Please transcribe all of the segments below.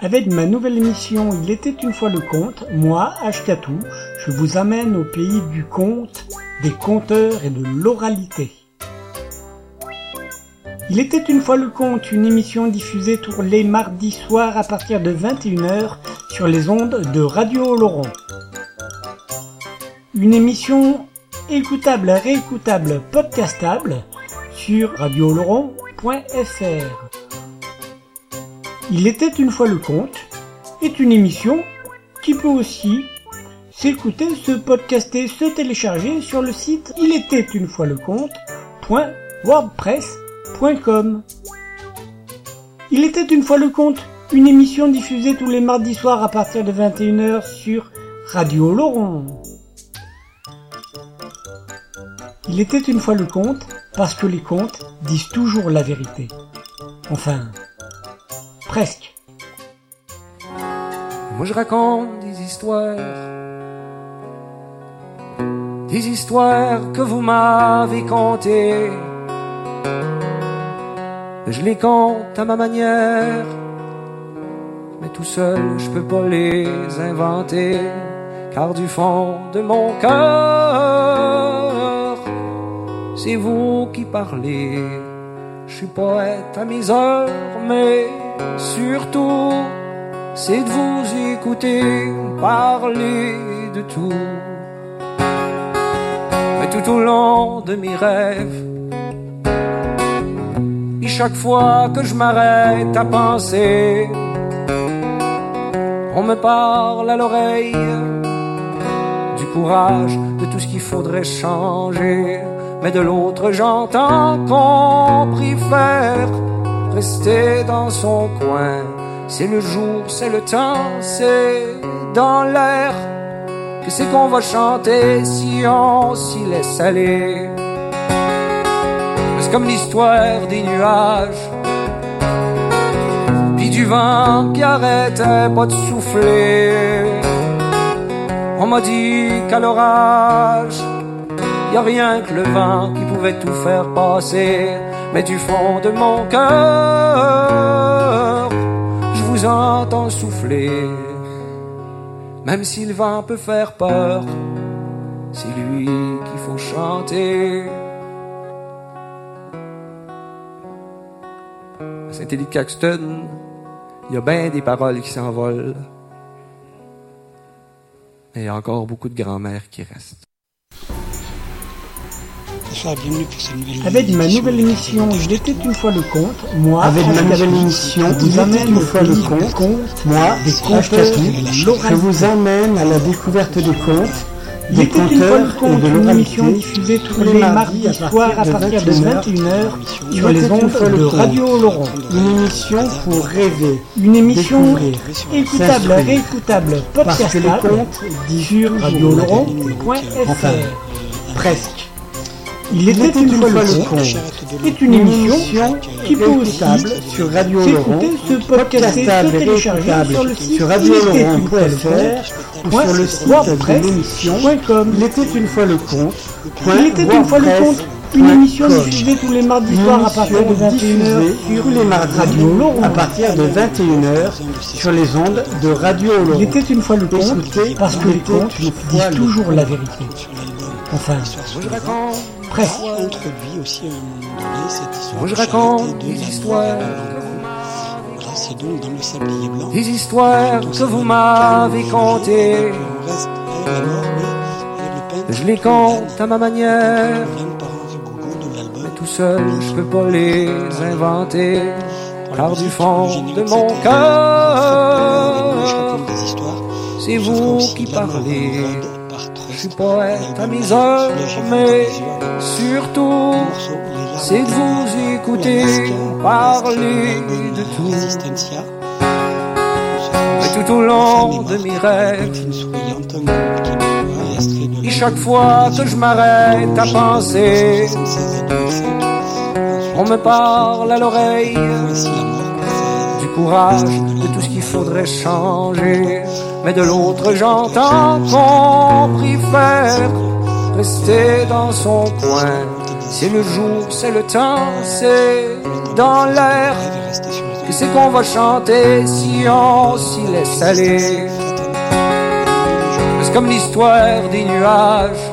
Avec ma nouvelle émission Il était une fois le conte, moi, Ashkatou, je vous amène au pays du conte, des conteurs et de l'oralité. Il était une fois le conte, une émission diffusée tous les mardis soirs à partir de 21h sur les ondes de Radio Laurent. Une émission écoutable, réécoutable, podcastable sur radioloron.fr. Il était une fois le conte est une émission qui peut aussi s'écouter, se podcaster, se télécharger sur le site il était une fois le conte.wordpress.com. Il était une fois le conte, une émission diffusée tous les mardis soirs à partir de 21h sur Radio Laurent. Il était une fois le conte parce que les contes disent toujours la vérité. Enfin, presque. Moi je raconte des histoires, des histoires que vous m'avez contées. Je les compte à ma manière, mais tout seul je peux pas les inventer, car du fond de mon cœur, c'est vous qui parlez. Je suis poète à mes heures, mais surtout, c'est de vous écouter parler de tout. Mais tout au long de mes rêves, et chaque fois que je m'arrête à penser, on me parle à l'oreille du courage, de tout ce qu'il faudrait changer. Mais de l'autre, j'entends qu'on préfère rester dans son coin. C'est le jour, c'est le temps, c'est dans l'air que c'est qu'on va chanter si on s'y laisse aller? C'est comme l'histoire des nuages, puis du vent qui arrêtait pas de souffler. On m'a dit qu'à l'orage, y a rien que le vent qui pouvait tout faire passer. Mais du fond de mon cœur, je vous entends souffler. Même si le vent peut faire peur, c'est lui qu'il faut chanter. À Saint-Élie de Caxton, il y a bien des paroles qui s'envolent. Et y a encore beaucoup de grand-mères qui restent. Bonsoir, bienvenue pour cette nouvelle Avec ma nouvelle émission Il était une fois le conte, moi, Avec ma nouvelle émission je vous amène une fois le conte, Moi, des je vous emmène à la découverte des contes, des était une fois le conteurs et conte, de une émission l'oralité. diffusée tous les mardis soirs à partir de 21h sur les ondes de. Radio Laurent. Une émission pour rêver, Une émission écoutable, réécoutable, podcastable sur radiolaurent.fr. Presque. Il était une fois le conte est une émission qui peut aussi réécoutable sur Radio Laurent, et télécharger réécoutable sur le site sur radiolaurent.fr ou sur le site de wordpress l'émission point com. Il était une fois le conte. Il était une fois le conte, une émission diffusée tous les mardis soirs à partir de émission 21h diffusée sur les mardis Radio à partir de 21h sur les ondes de Radio Laurent. Il était une fois le Écoutez, parce que les une disent toujours la vérité. Enfin, Moi je raconte, presque. introduit aussi à un moment donné cette histoire. moi je raconte des histoires, Voilà, c'est donc dans le sablier blanc. des histoires que vous m'avez contées. Je les compte à ma manière, mais tout seul je peux pas les inventer. Car du fond de mon cœur, c'est vous qui parlez. Je suis poète à mes heures, mais surtout, c'est de vous écouter parler de tout. Mais tout au long de mes rêves, et chaque fois que je m'arrête à penser, 76 à 2005. on me parle à l'oreille du courage, de tout ce qu'il faudrait changer. Mais de l'autre, j'entends qu'on préfère rester dans son coin. C'est le jour, c'est le temps, c'est dans l'air. Et c'est qu'on va chanter si on s'y laisse aller? C'est comme l'histoire des nuages,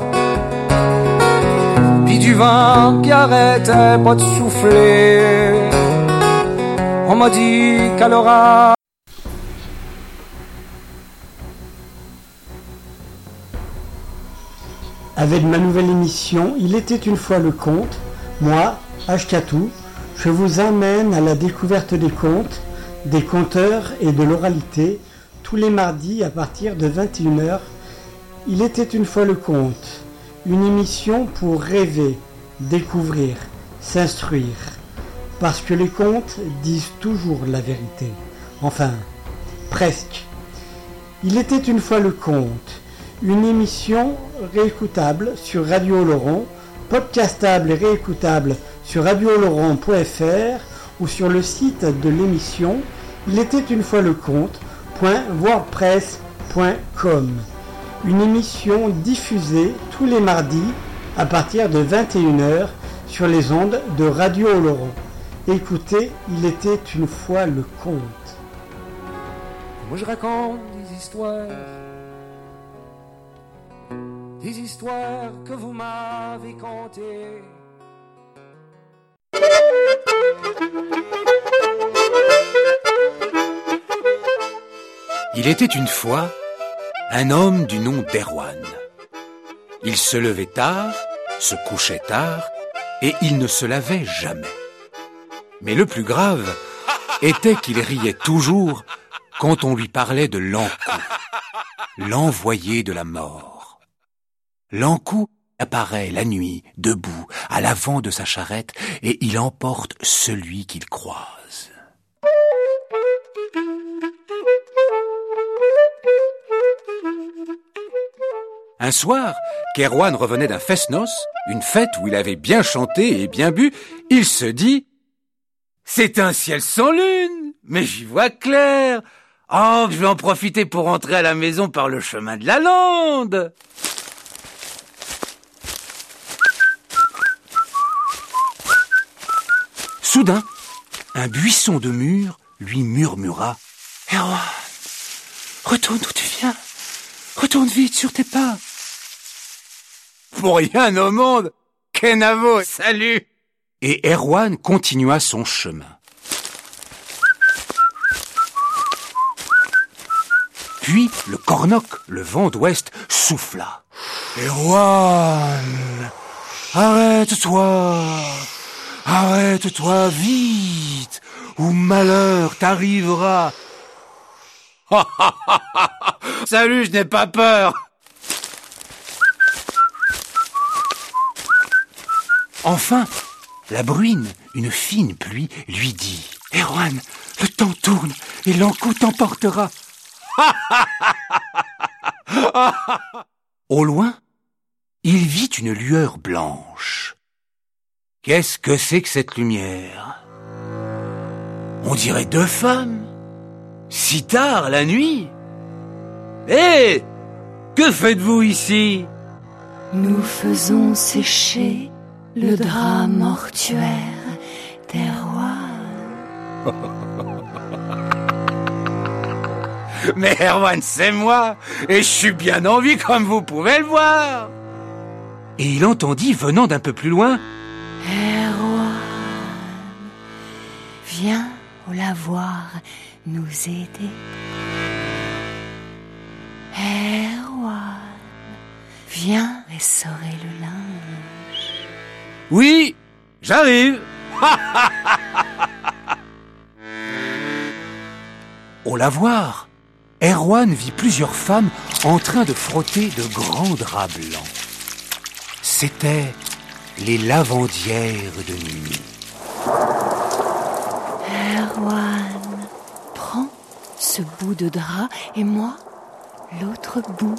puis du vent qui arrêtait pas de souffler. On m'a dit qu'à l'orage. Avec ma nouvelle émission Il était une fois le conte, moi, Ashkatou, je vous emmène à la découverte des contes, des conteurs et de l'oralité tous les mardis à partir de 21h. Il était une fois le conte, une émission pour rêver, découvrir, s'instruire. Parce que les contes disent toujours la vérité. Enfin, presque. Il était une fois le conte, une émission réécoutable sur Radio Oloron, podcastable et réécoutable sur radiooloron.fr ou sur le site de l'émission Il était une fois le conte.wordpress.com. Une émission diffusée tous les mardis à partir de 21h sur les ondes de Radio Oloron. Écoutez, il était une fois le conte. Moi je raconte des histoires, des histoires que vous m'avez contées. Il était une fois un homme du nom d'Erwan. Il se levait tard, se couchait tard, et il ne se lavait jamais. Mais le plus grave était qu'il riait toujours quand on lui parlait de l'Ancou, l'envoyé de la mort. L'Ancou apparaît la nuit, debout, à l'avant de sa charrette, et il emporte celui qu'il croise. Un soir, qu'Erwan revenait d'un fest-noce, une fête où il avait bien chanté et bien bu, il se dit C'est un ciel sans lune, mais j'y vois clair. Oh, je vais en profiter pour rentrer à la maison par le chemin de la lande. Soudain, un buisson de mur lui murmura Erwan, retourne où tu viens. Retourne vite sur tes pas. Pour rien au monde, Kenavo, salut Et Erwan continua son chemin. Puis le cornoc, le vent d'ouest, souffla. Erwan, arrête-toi, arrête-toi vite, ou malheur t'arrivera. Salut, je n'ai pas peur. Enfin, la bruine, une fine pluie, lui dit Erwan, le temps tourne et l'encou t'emportera. Au loin, il vit une lueur blanche. Qu'est-ce que c'est que cette lumière? On dirait deux femmes. Si tard la nuit Hé Que faites-vous ici? Nous faisons sécher le drap mortuaire des rois. Mais Erwan, c'est moi, et je suis bien en vie comme vous pouvez le voir. Et il entendit, venant d'un peu plus loin, Erwan, viens au lavoir nous aider. Erwan, viens essorer le linge. Oui, j'arrive. Au lavoir, Erwan vit plusieurs femmes en train de frotter de grands draps blancs. C'étaient les lavandières de nuit. Erwan, prends ce bout de drap et moi l'autre bout.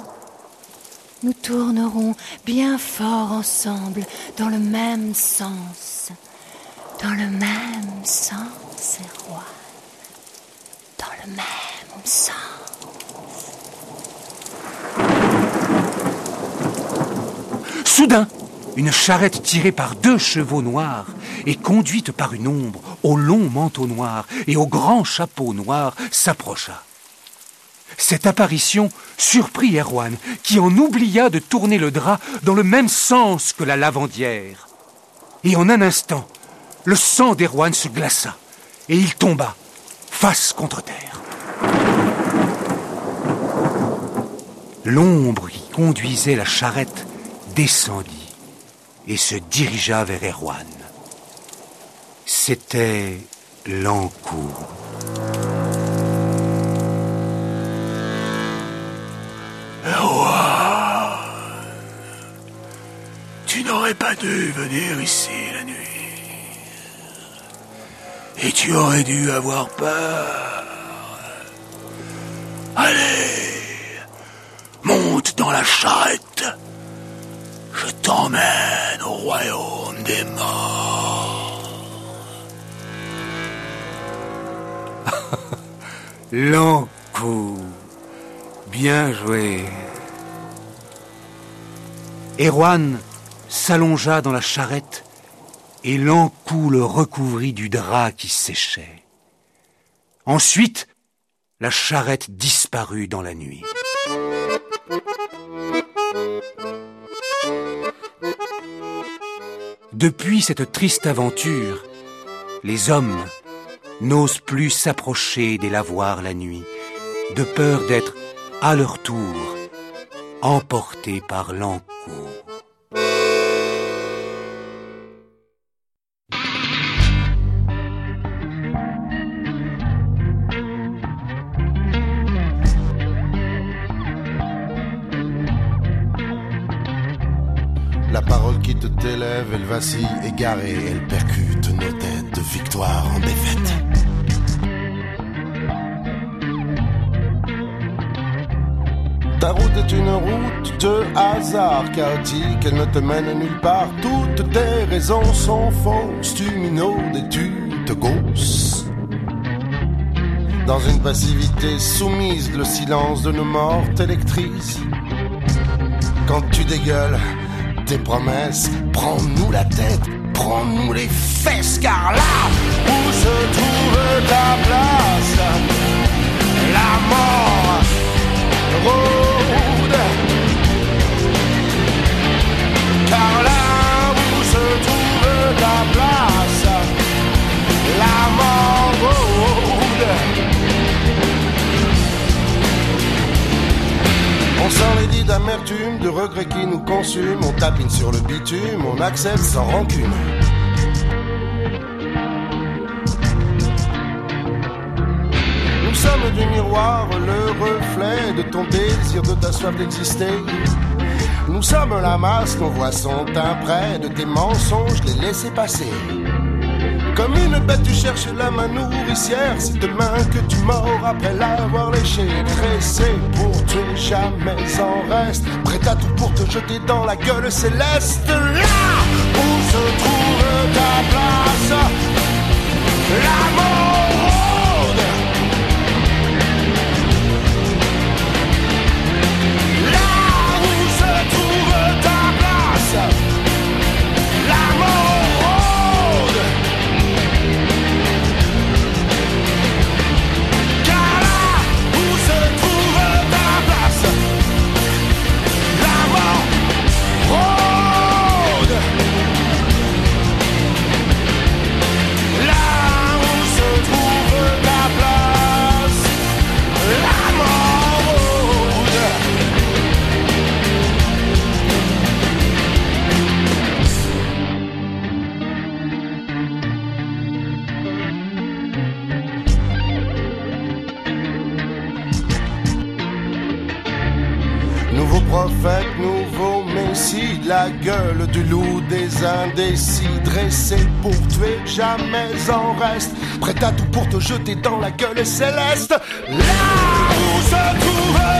Nous tournerons bien fort ensemble dans le même sens. Dans le même sens, Erwan. Dans le même sens. Soudain, une charrette tirée par deux chevaux noirs et conduite par une ombre au long manteau noir et au grand chapeau noir, s'approcha. Cette apparition surprit Erwan, qui en oublia de tourner le drap dans le même sens que la lavandière. Et en un instant, le sang d'Erwan se glaça, et il tomba, face contre terre. L'ombre qui conduisait la charrette descendit et se dirigea vers Erwan. C'était l'encours. tu n'aurais pas dû venir ici la nuit. Et tu aurais dû avoir peur. Allez, monte dans la charrette. Je t'emmène au royaume des morts. L'encoup. Bien joué. Erwan s'allongea dans la charrette et l'encou le recouvrit du drap qui séchait. Ensuite, la charrette disparut dans la nuit. Depuis cette triste aventure, les hommes n'osent plus s'approcher des lavoirs la nuit, de peur d'être, à leur tour, emportés par l'encours. Vacille, égarée, elle percute nos têtes de victoire en défaite. Ta route est une route de hasard chaotique, elle ne te mène nulle part. Toutes tes raisons sont fausses, tu minaudes et tu te gausses. Dans une passivité soumise, le silence de nos morts t'électrise. Quand tu dégueules, tes promesses. Prends-nous la tête, prends-nous les fesses, car là où se trouve ta place, la mort rôde. Car là où se trouve ta place, la mort rôde. On sent d'amertume, de regrets qui nous consument. On tapine sur le bitume, on accepte sans rancune. Nous sommes du miroir, le reflet de ton désir, de ta soif d'exister. Nous sommes la masse, nos voix sont un prêt de tes mensonges, les laisser passer. Comme une bête, tu cherches la main nourricière. C'est demain que tu mords après l'avoir léché. Tressé pour tuer, jamais en reste. Prêt à tout pour te jeter dans la gueule céleste. Là où se trouve ta place, la dressé pour tuer, jamais en reste, prêt à tout pour te jeter dans la gueule céleste. Là où se trouve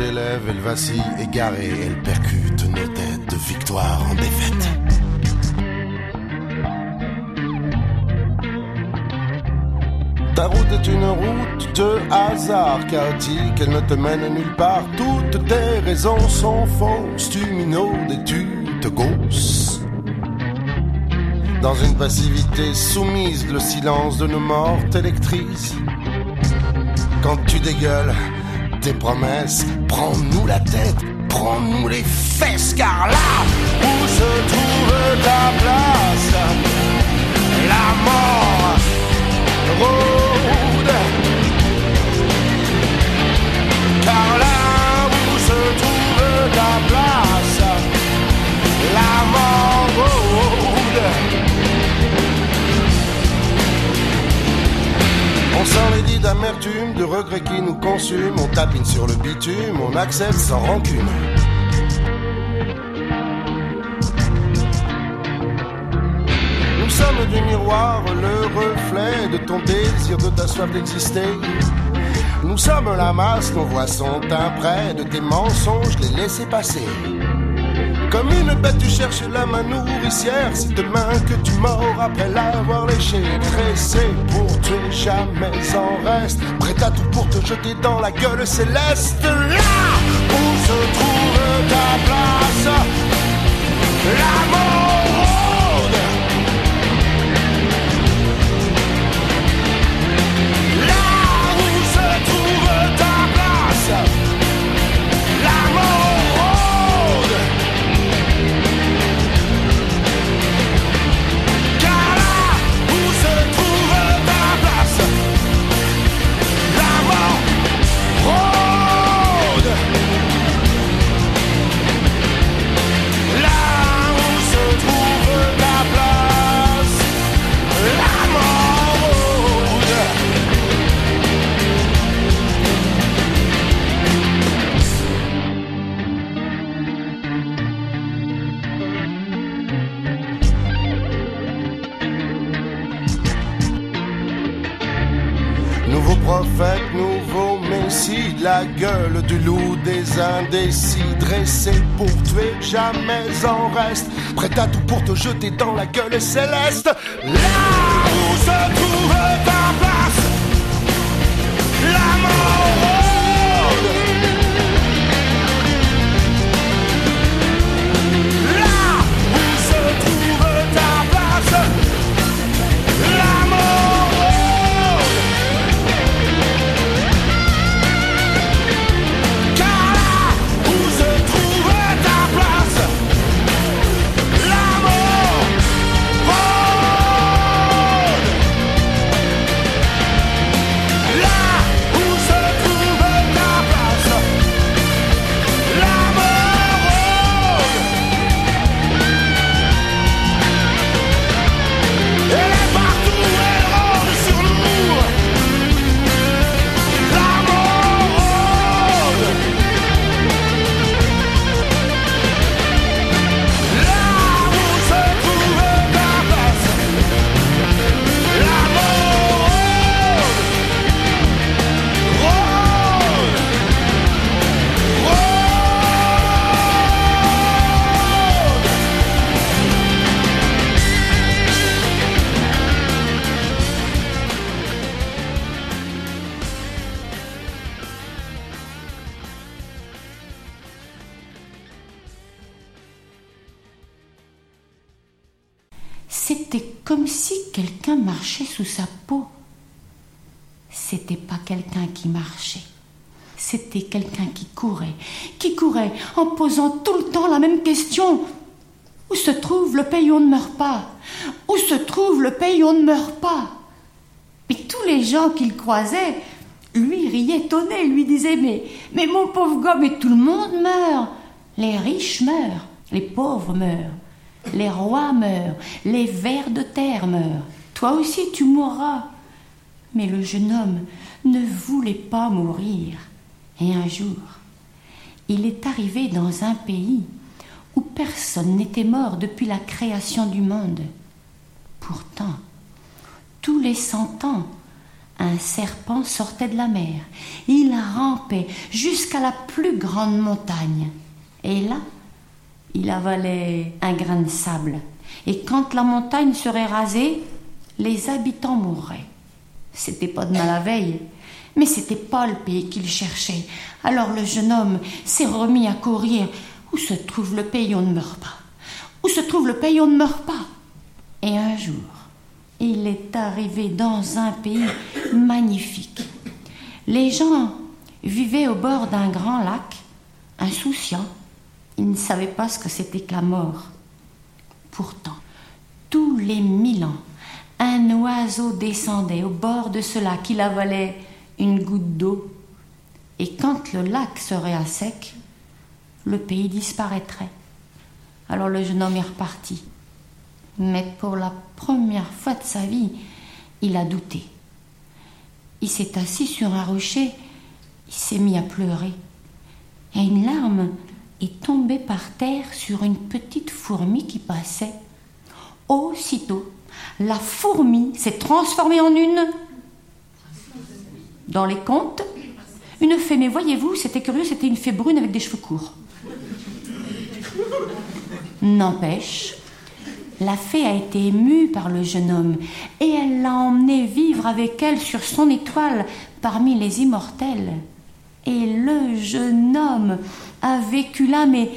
élève, elle vacille, égarée, elle percute nos têtes de victoire en défaite. Ta route est une route de hasard chaotique, elle ne te mène nulle part. Toutes tes raisons sont fausses, tu minaudes et tu te gausses. Dans une passivité soumise, le silence de nos morts t'électrise. Quand tu dégueules tes promesses, prends-nous la tête, prends-nous les fesses, car là où se trouve ta place, la mort rôde. Car là où se trouve ta place, la mort rôde. On s'enlaidit d'amertume, de regrets qui nous consument. On tapine sur le bitume, on accepte sans rancune. Nous sommes du miroir, le reflet de ton désir, de ta soif d'exister. Nous sommes la masse, nos voix sont prêt de tes mensonges, les laisser passer. Comme une bête, tu cherches la main nourricière. C'est demain que tu mords après l'avoir léché. Tressé pour tuer, jamais en reste. Prêt à tout pour te jeter dans la gueule céleste. Là où se trouve ta place, la prophète, nouveau messie, la gueule du loup des indécis, dressé pour tuer, jamais en reste, prêt à tout pour te jeter dans la gueule céleste. Là où se trouve ta place, sa peau. C'était pas quelqu'un qui marchait. C'était quelqu'un qui courait, qui courait en posant tout le temps la même question. Où se trouve le pays où on ne meurt pas? Où se trouve le pays où on ne meurt pas? Mais tous les gens qu'il croisait lui riaient étonnés, lui disaient mais, mon pauvre gars, mais tout le monde meurt. Les riches meurent, les pauvres meurent, les rois meurent, les vers de terre meurent. Toi aussi tu mourras. Mais le jeune homme ne voulait pas mourir. Et un jour, il est arrivé dans un pays où personne n'était mort depuis la création du monde. Pourtant, tous les cent ans, un serpent sortait de la mer. Il rampait jusqu'à la plus grande montagne. Et là, il avalait un grain de sable. Et quand la montagne serait rasée, les habitants mourraient. C'était pas de mal à veille, mais c'était pas le pays qu'il cherchait. Alors le jeune homme s'est remis à courir. Où se trouve le pays, on ne meurt pas? Où se trouve le pays, on ne meurt pas? Et un jour, il est arrivé dans un pays magnifique. Les gens vivaient au bord d'un grand lac, insouciants. Ils ne savaient pas ce que c'était que la mort. Pourtant, tous les mille ans, un oiseau descendait au bord de ce lac. Il avalait une goutte d'eau. Et quand le lac serait à sec, le pays disparaîtrait. Alors le jeune homme est reparti. Mais pour la première fois de sa vie, il a douté. Il s'est assis sur un rocher, il s'est mis à pleurer. Et une larme est tombée par terre sur une petite fourmi qui passait. Aussitôt, la fourmi s'est transformée en une. Dans les contes, une fée. Mais voyez-vous, c'était curieux, c'était une fée brune avec des cheveux courts. N'empêche, la fée a été émue par le jeune homme et elle l'a emmené vivre avec elle sur son étoile parmi les immortels. Et le jeune homme a vécu là, mais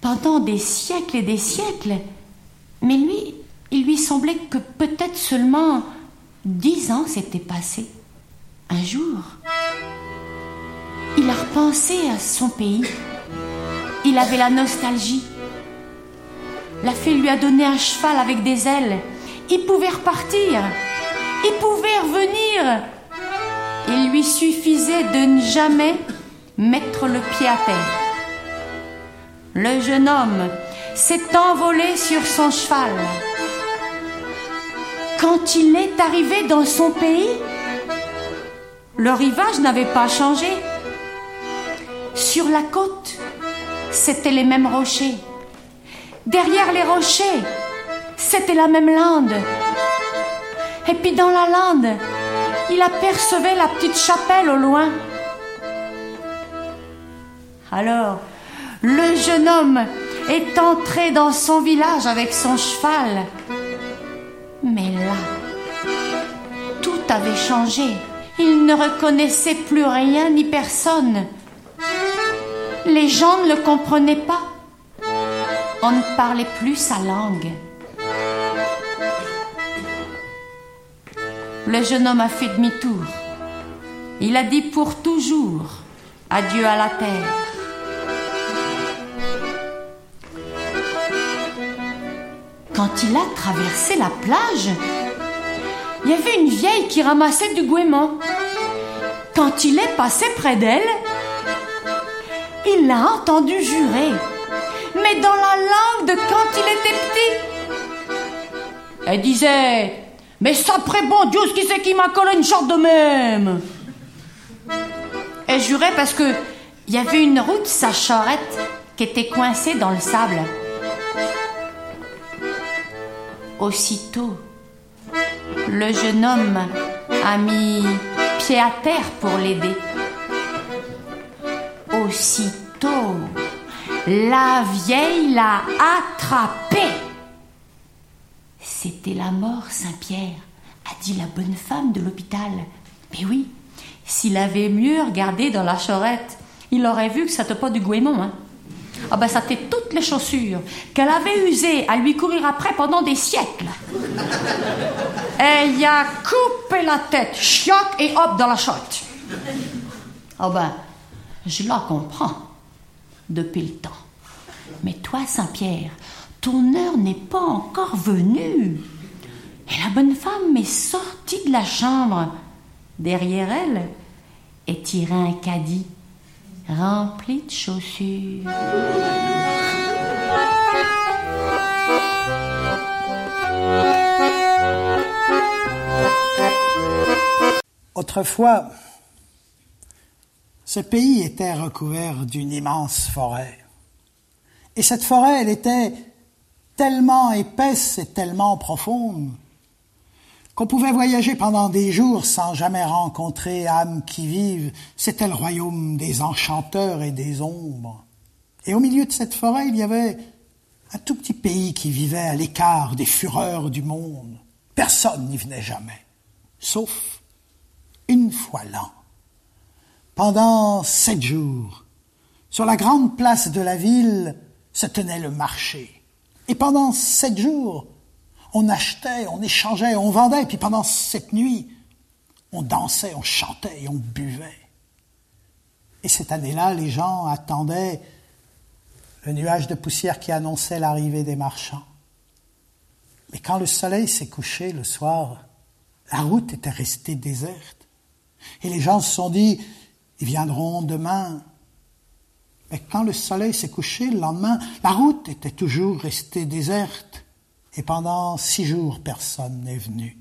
pendant des siècles et des siècles. Mais lui, il lui semblait que peut-être seulement dix ans s'étaient passés. Un jour, il a repensé à son pays. Il avait la nostalgie. La fée lui a donné un cheval avec des ailes. Il pouvait repartir. Il pouvait revenir. Il lui suffisait de ne jamais mettre le pied à terre. Le jeune homme s'est envolé sur son cheval. Quand il est arrivé dans son pays, le rivage n'avait pas changé. Sur la côte, c'étaient les mêmes rochers. Derrière les rochers, c'était la même lande. Et puis dans la lande, il apercevait la petite chapelle au loin. Alors, le jeune homme est entré dans son village avec son cheval. Mais là, tout avait changé. Il ne reconnaissait plus rien ni personne. Les gens ne le comprenaient pas. On ne parlait plus sa langue. Le jeune homme a fait demi-tour. Il a dit pour toujours adieu à la terre. Quand il a traversé la plage, il y avait une vieille qui ramassait du goémon. Quand il est passé près d'elle, il l'a entendu jurer, mais dans la langue de quand il était petit. Elle disait Mais sapré bon Dieu, qui c'est qui m'a collé une charte de même? Elle jurait parce que il y avait une route, sa charrette, qui était coincée dans le sable. Aussitôt, le jeune homme a mis pied à terre pour l'aider. Aussitôt, la vieille l'a attrapé. C'était la mort, Saint-Pierre, a dit la bonne femme de l'hôpital. Mais oui, s'il avait mieux regardé dans la charrette, il aurait vu que ça te pas du goémon. Hein. Ah ben, ça t'est toutes les chaussures qu'elle avait usées à lui courir après pendant des siècles. Elle y a coupé la tête, chioc et hop dans la chotte. Ah ben, je la comprends depuis le temps. Mais toi, Saint-Pierre, ton heure n'est pas encore venue. Et la bonne femme est sortie de la chambre. Derrière elle est tiré un caddie rempli de chaussures. Autrefois, ce pays était recouvert d'une immense forêt. Et cette forêt, elle était tellement épaisse et tellement profonde qu'on pouvait voyager pendant des jours sans jamais rencontrer âmes qui vivent, c'était le royaume des enchanteurs et des ombres. Et au milieu de cette forêt, il y avait un tout petit pays qui vivait à l'écart des fureurs du monde. Personne n'y venait jamais, sauf une fois l'an. Pendant sept jours, sur la grande place de la ville se tenait le marché. Et pendant sept jours, on achetait, on échangeait, on vendait, puis pendant cette nuit, on dansait, on chantait on buvait. Et cette année-là, les gens attendaient le nuage de poussière qui annonçait l'arrivée des marchands. Mais quand le soleil s'est couché le soir, la route était restée déserte. Et les gens se sont dit, ils viendront demain. Mais quand le soleil s'est couché le lendemain, la route était toujours restée déserte. Et pendant six jours, personne n'est venu.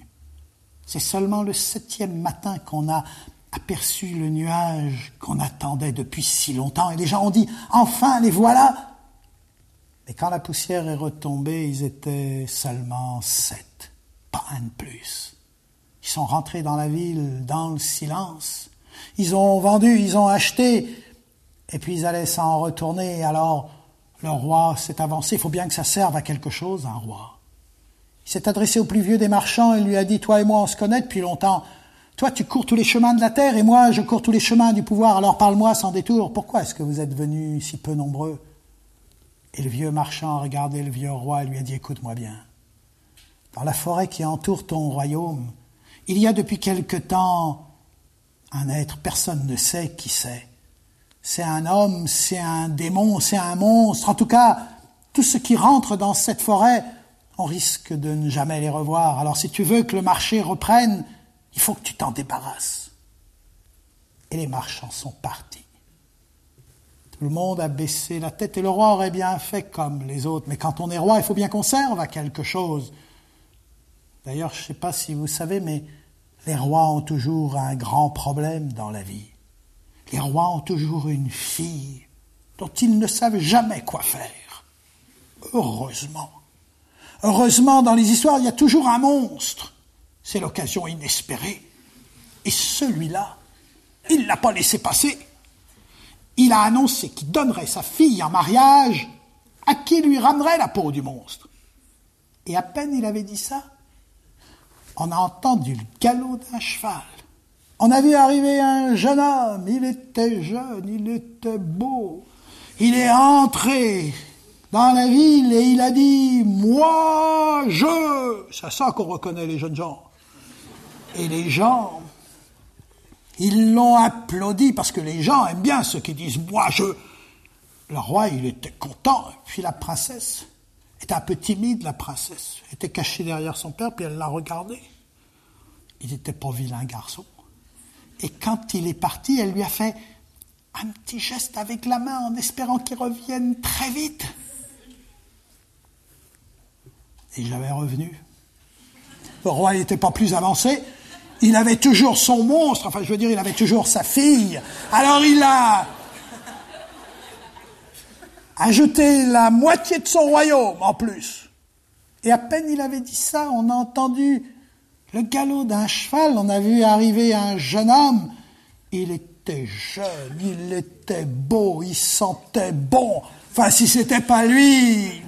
C'est seulement le septième matin qu'on a aperçu le nuage qu'on attendait depuis si longtemps. Et les gens ont dit, enfin, les voilà. Mais quand la poussière est retombée, ils étaient seulement sept, pas un de plus. Ils sont rentrés dans la ville dans le silence. Ils ont vendu, ils ont acheté, et puis ils allaient s'en retourner. Alors le roi s'est avancé. Il faut bien que ça serve à quelque chose, un roi. Il s'est adressé au plus vieux des marchands et lui a dit, toi et moi, on se connaît depuis longtemps. Toi, tu cours tous les chemins de la terre et moi, je cours tous les chemins du pouvoir. Alors parle-moi sans détour. Pourquoi est-ce que vous êtes venus si peu nombreux? Et le vieux marchand a regardé le vieux roi et lui a dit, écoute-moi bien. Dans la forêt qui entoure ton royaume, il y a depuis quelque temps un être, personne ne sait qui c'est. C'est un homme, c'est un démon, c'est un monstre. En tout cas, tout ce qui rentre dans cette forêt risque de ne jamais les revoir. Alors si tu veux que le marché reprenne, il faut que tu t'en débarrasses. Et les marchands sont partis. Tout le monde a baissé la tête et le roi aurait bien fait comme les autres. Mais quand on est roi, il faut bien qu'on serve à quelque chose. D'ailleurs, je ne sais pas si vous savez, mais les rois ont toujours un grand problème dans la vie. Les rois ont toujours une fille dont ils ne savent jamais quoi faire. Heureusement. Heureusement, dans les histoires, il y a toujours un monstre. C'est l'occasion inespérée. Et celui-là, il ne l'a pas laissé passer. Il a annoncé qu'il donnerait sa fille en mariage à qui lui ramènerait la peau du monstre. Et à peine il avait dit ça, on a entendu le galop d'un cheval. On a vu arriver un jeune homme, il était jeune, il était beau. Il est entré dans la ville et il a dit Moi, je. C'est ça qu'on reconnaît les jeunes gens. Et les gens, ils l'ont applaudi parce que les gens aiment bien ceux qui disent Moi, je. Le roi, il était content. Puis la princesse était un peu timide, la princesse. Elle était cachée derrière son père, puis elle l'a regardé. Il n'était pas vilain garçon. Et quand il est parti, elle lui a fait un petit geste avec la main en espérant qu'il revienne très vite. Et il revenu. Le roi n'était pas plus avancé. Il avait toujours son monstre, enfin je veux dire, il avait toujours sa fille. Alors il a ajouté la moitié de son royaume en plus. Et à peine il avait dit ça, on a entendu le galop d'un cheval, on a vu arriver un jeune homme. Il était jeune, il était beau, il sentait bon. Enfin, si c'était pas lui,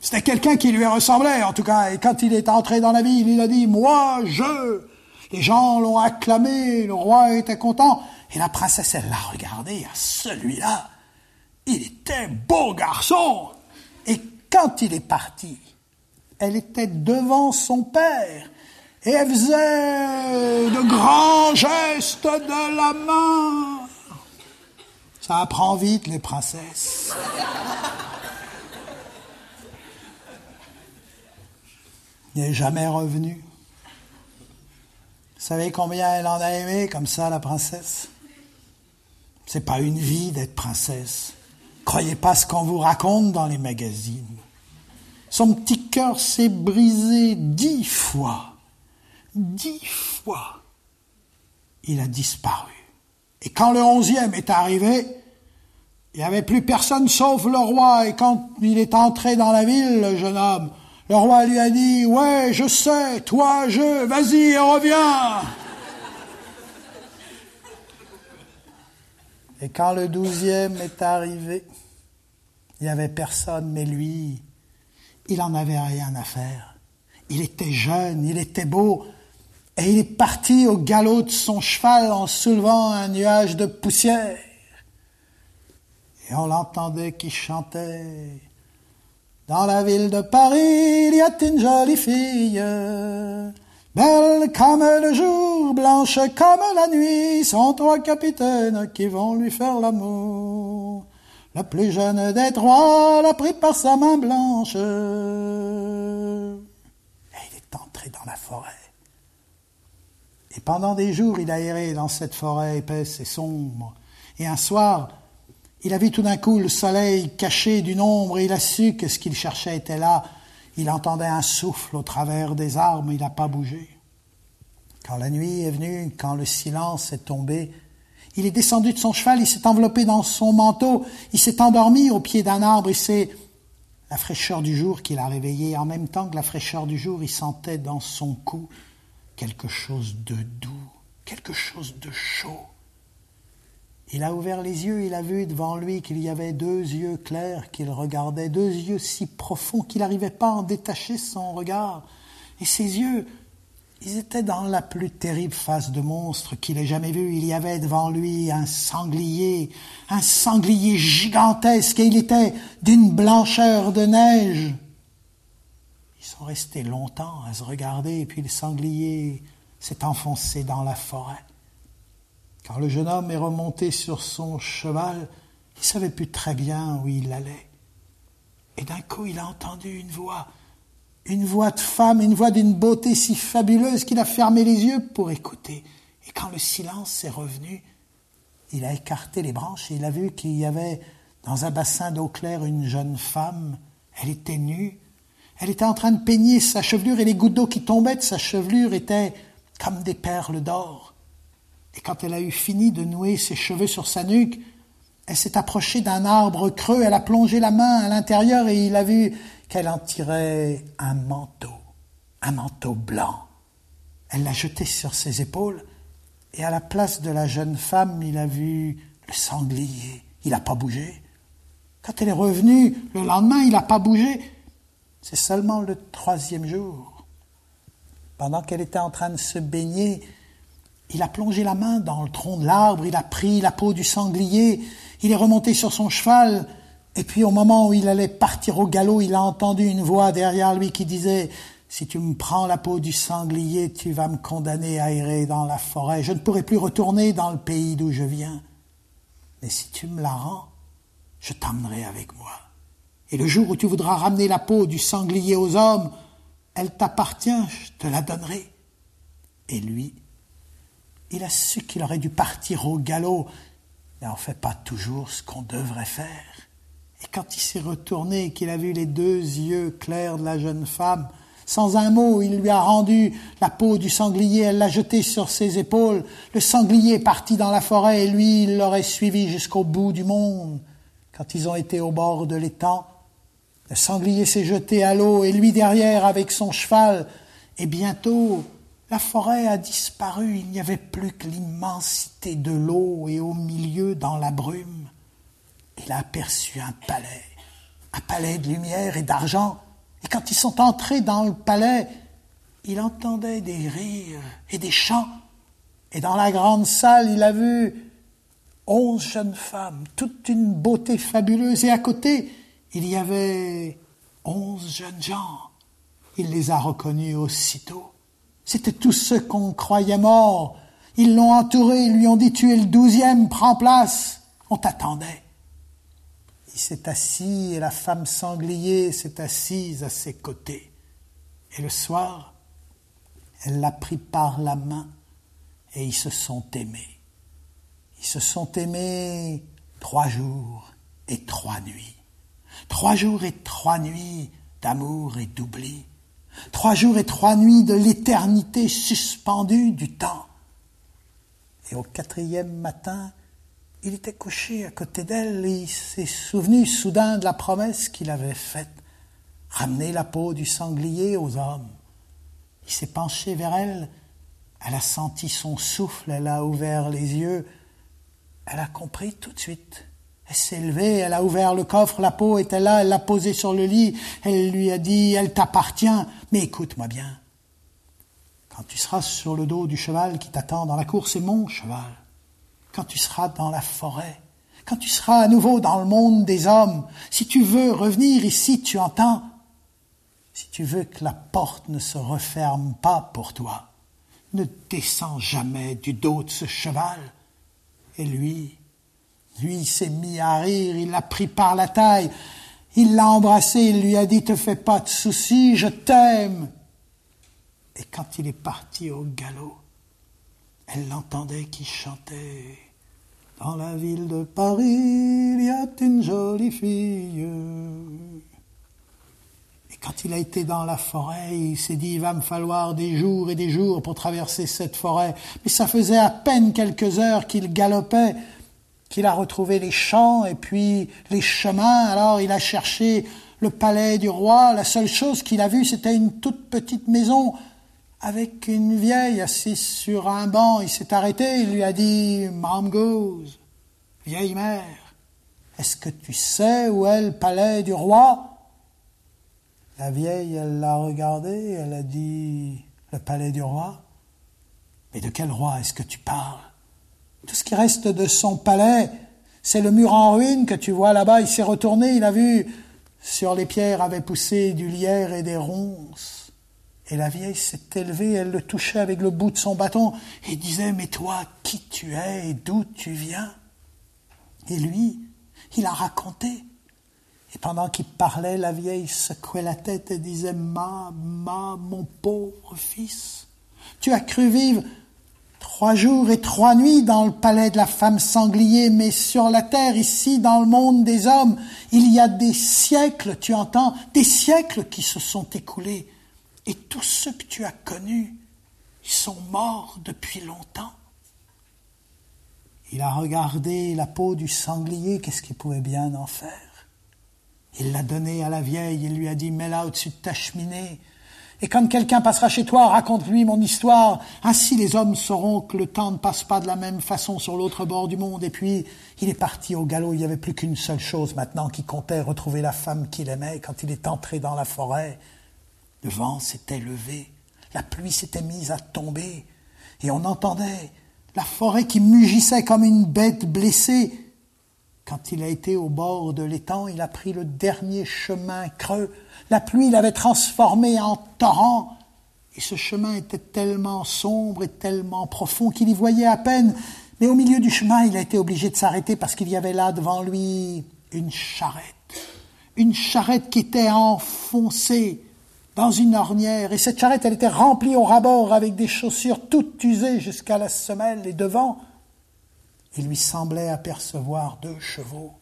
c'était quelqu'un qui lui ressemblait, en tout cas. Et quand il est entré dans la ville, il a dit, moi, je. Les gens l'ont acclamé, le roi était content. Et la princesse, elle l'a regardé, à celui-là, il était beau garçon. Et quand il est parti, elle était devant son père. Et elle faisait de grands gestes de la main. Ça apprend vite, les princesses. N'est jamais revenu. Vous savez combien elle en a aimé comme ça, la princesse? C'est pas une vie d'être princesse. Croyez pas ce qu'on vous raconte dans les magazines. Son petit cœur s'est brisé dix fois. Dix fois. Il a disparu. Et quand le onzième est arrivé, il n'y avait plus personne sauf le roi. Et quand il est entré dans la ville, le jeune homme, Le roi lui a dit, ouais, je sais, toi, je, vas-y, reviens. Et quand le douzième est arrivé, il n'y avait personne, mais lui, il n'en avait rien à faire. Il était jeune, il était beau, et il est parti au galop de son cheval en soulevant un nuage de poussière. Et on l'entendait qui chantait. Dans la ville de Paris, il y a une jolie fille, belle comme le jour, blanche comme la nuit, sont trois capitaines qui vont lui faire l'amour. Le plus jeune des trois l'a pris par sa main blanche. Et il est entré dans la forêt. Et pendant des jours, il a erré dans cette forêt épaisse et sombre. Et un soir, il a vu tout d'un coup le soleil caché d'une ombre et il a su que ce qu'il cherchait était là. Il entendait un souffle au travers des arbres, il n'a pas bougé. Quand la nuit est venue, quand le silence est tombé, il est descendu de son cheval, il s'est enveloppé dans son manteau, il s'est endormi au pied d'un arbre et c'est la fraîcheur du jour qui l'a réveillé. En même temps que la fraîcheur du jour, il sentait dans son cou quelque chose de doux, quelque chose de chaud. Il a ouvert les yeux, il a vu devant lui qu'il y avait deux yeux clairs qu'il regardait, deux yeux si profonds qu'il n'arrivait pas à en détacher son regard. Et ces yeux, ils étaient dans la plus terrible face de monstre qu'il ait jamais vue. Il y avait devant lui un sanglier, un sanglier gigantesque, et il était d'une blancheur de neige. Ils sont restés longtemps à se regarder, et puis le sanglier s'est enfoncé dans la forêt. Quand le jeune homme est remonté sur son cheval, il savait plus très bien où il allait. Et d'un coup, il a entendu une voix, une voix de femme, une voix d'une beauté si fabuleuse qu'il a fermé les yeux pour écouter. Et quand le silence est revenu, il a écarté les branches et il a vu qu'il y avait dans un bassin d'eau claire une jeune femme. Elle était nue, elle était en train de peigner sa chevelure et les gouttes d'eau qui tombaient de sa chevelure étaient comme des perles d'or. Quand elle a eu fini de nouer ses cheveux sur sa nuque, elle s'est approchée d'un arbre creux, elle a plongé la main à l'intérieur et il a vu qu'elle en tirait un manteau, un manteau blanc. Elle l'a jeté sur ses épaules et à la place de la jeune femme, il a vu le sanglier. Il n'a pas bougé. Quand elle est revenue le lendemain, il n'a pas bougé. C'est seulement le troisième jour, pendant qu'elle était en train de se baigner, il a plongé la main dans le tronc de l'arbre, il a pris la peau du sanglier, il est remonté sur son cheval, et puis au moment où il allait partir au galop, il a entendu une voix derrière lui qui disait Si tu me prends la peau du sanglier, tu vas me condamner à errer dans la forêt. Je ne pourrai plus retourner dans le pays d'où je viens. Mais si tu me la rends, je t'emmènerai avec moi. Et le jour où tu voudras ramener la peau du sanglier aux hommes, elle t'appartient, je te la donnerai. Et lui, il a su qu'il aurait dû partir au galop, mais on ne fait pas toujours ce qu'on devrait faire. Et quand il s'est retourné et qu'il a vu les deux yeux clairs de la jeune femme, sans un mot, il lui a rendu la peau du sanglier, elle l'a jetée sur ses épaules. Le sanglier est parti dans la forêt et lui, il l'aurait suivi jusqu'au bout du monde. Quand ils ont été au bord de l'étang, le sanglier s'est jeté à l'eau et lui derrière avec son cheval. Et bientôt, la forêt a disparu. Il n'y avait plus que l'immensité de l'eau et au milieu, dans la brume, il a aperçu un palais, un palais de lumière et d'argent. Et quand ils sont entrés dans le palais, il entendait des rires et des chants. Et dans la grande salle, il a vu onze jeunes femmes, toute une beauté fabuleuse. Et à côté, il y avait onze jeunes gens. Il les a reconnus aussitôt. C'étaient tous ceux qu'on croyait morts. Ils l'ont entouré, ils lui ont dit Tu es le douzième, prends place. On t'attendait. Il s'est assis et la femme sanglier s'est assise à ses côtés. Et le soir, elle l'a pris par la main et ils se sont aimés. Ils se sont aimés trois jours et trois nuits. Trois jours et trois nuits d'amour et d'oubli. Trois jours et trois nuits de l'éternité suspendue du temps. Et au quatrième matin, il était couché à côté d'elle et il s'est souvenu soudain de la promesse qu'il avait faite. ramener la peau du sanglier aux hommes. Il s'est penché vers elle, elle a senti son souffle, elle a ouvert les yeux, elle a compris tout de suite. Elle s'est levée, elle a ouvert le coffre, la peau était là, elle l'a posée sur le lit, elle lui a dit, elle t'appartient, mais écoute-moi bien. Quand tu seras sur le dos du cheval qui t'attend dans la cour, c'est mon cheval. Quand tu seras dans la forêt, quand tu seras à nouveau dans le monde des hommes, si tu veux revenir ici, tu entends, si tu veux que la porte ne se referme pas pour toi, ne descends jamais du dos de ce cheval. Et lui, lui s'est mis à rire, il l'a pris par la taille, il l'a embrassé, il lui a dit Te fais pas de soucis, je t'aime. Et quand il est parti au galop, elle l'entendait qui chantait Dans la ville de Paris, il y a une jolie fille quand il a été dans la forêt, il s'est dit, il va me falloir des jours et des jours pour traverser cette forêt. Mais ça faisait à peine quelques heures qu'il galopait, qu'il a retrouvé les champs et puis les chemins. Alors il a cherché le palais du roi. La seule chose qu'il a vue, c'était une toute petite maison avec une vieille assise sur un banc. Il s'est arrêté, il lui a dit, Mom Goose, vieille mère, est-ce que tu sais où est le palais du roi? La vieille, elle l'a regardé, elle a dit Le palais du roi? Mais de quel roi est-ce que tu parles? Tout ce qui reste de son palais, c'est le mur en ruine que tu vois là-bas. Il s'est retourné, il a vu sur les pierres avaient poussé du lierre et des ronces. Et la vieille s'est élevée, elle le touchait avec le bout de son bâton et disait Mais toi, qui tu es et d'où tu viens? Et lui, il a raconté et pendant qu'il parlait, la vieille secouait la tête et disait Ma, ma, mon pauvre fils, tu as cru vivre trois jours et trois nuits dans le palais de la femme sanglier, mais sur la terre, ici, dans le monde des hommes, il y a des siècles, tu entends, des siècles qui se sont écoulés. Et tous ceux que tu as connus, ils sont morts depuis longtemps. Il a regardé la peau du sanglier, qu'est-ce qu'il pouvait bien en faire? Il l'a donné à la vieille, il lui a dit, mets-la au-dessus de ta cheminée. Et quand quelqu'un passera chez toi, raconte-lui mon histoire. Ainsi les hommes sauront que le temps ne passe pas de la même façon sur l'autre bord du monde. Et puis, il est parti au galop. Il n'y avait plus qu'une seule chose maintenant qui comptait, retrouver la femme qu'il aimait. Quand il est entré dans la forêt, le vent s'était levé, la pluie s'était mise à tomber, et on entendait la forêt qui mugissait comme une bête blessée. Quand il a été au bord de l'étang, il a pris le dernier chemin creux. La pluie l'avait transformé en torrent. Et ce chemin était tellement sombre et tellement profond qu'il y voyait à peine. Mais au milieu du chemin, il a été obligé de s'arrêter parce qu'il y avait là devant lui une charrette. Une charrette qui était enfoncée dans une ornière. Et cette charrette, elle était remplie au rabord avec des chaussures toutes usées jusqu'à la semelle. Et devant, il lui semblait apercevoir deux chevaux,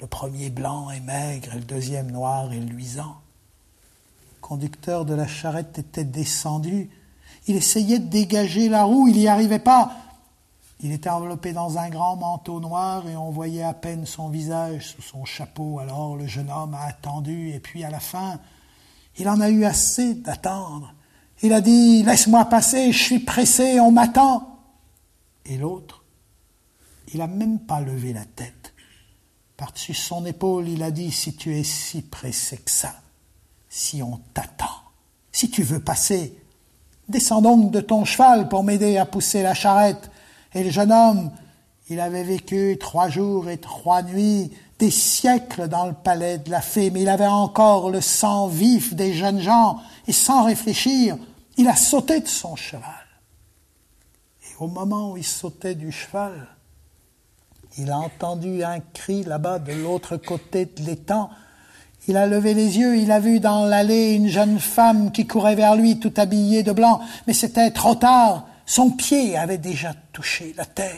le premier blanc et maigre et le deuxième noir et luisant. Conducteur de la charrette était descendu. Il essayait de dégager la roue, il n'y arrivait pas. Il était enveloppé dans un grand manteau noir et on voyait à peine son visage sous son chapeau. Alors le jeune homme a attendu et puis à la fin, il en a eu assez d'attendre. Il a dit Laisse-moi passer, je suis pressé, on m'attend. Et l'autre, il n'a même pas levé la tête. Par-dessus son épaule, il a dit Si tu es si pressé que ça, si on t'attend, si tu veux passer, descends donc de ton cheval pour m'aider à pousser la charrette. Et le jeune homme, il avait vécu trois jours et trois nuits, des siècles dans le palais de la fée, mais il avait encore le sang vif des jeunes gens, et sans réfléchir, il a sauté de son cheval. Et au moment où il sautait du cheval, il a entendu un cri là-bas de l'autre côté de l'étang. Il a levé les yeux, il a vu dans l'allée une jeune femme qui courait vers lui tout habillée de blanc, mais c'était trop tard. Son pied avait déjà touché la terre.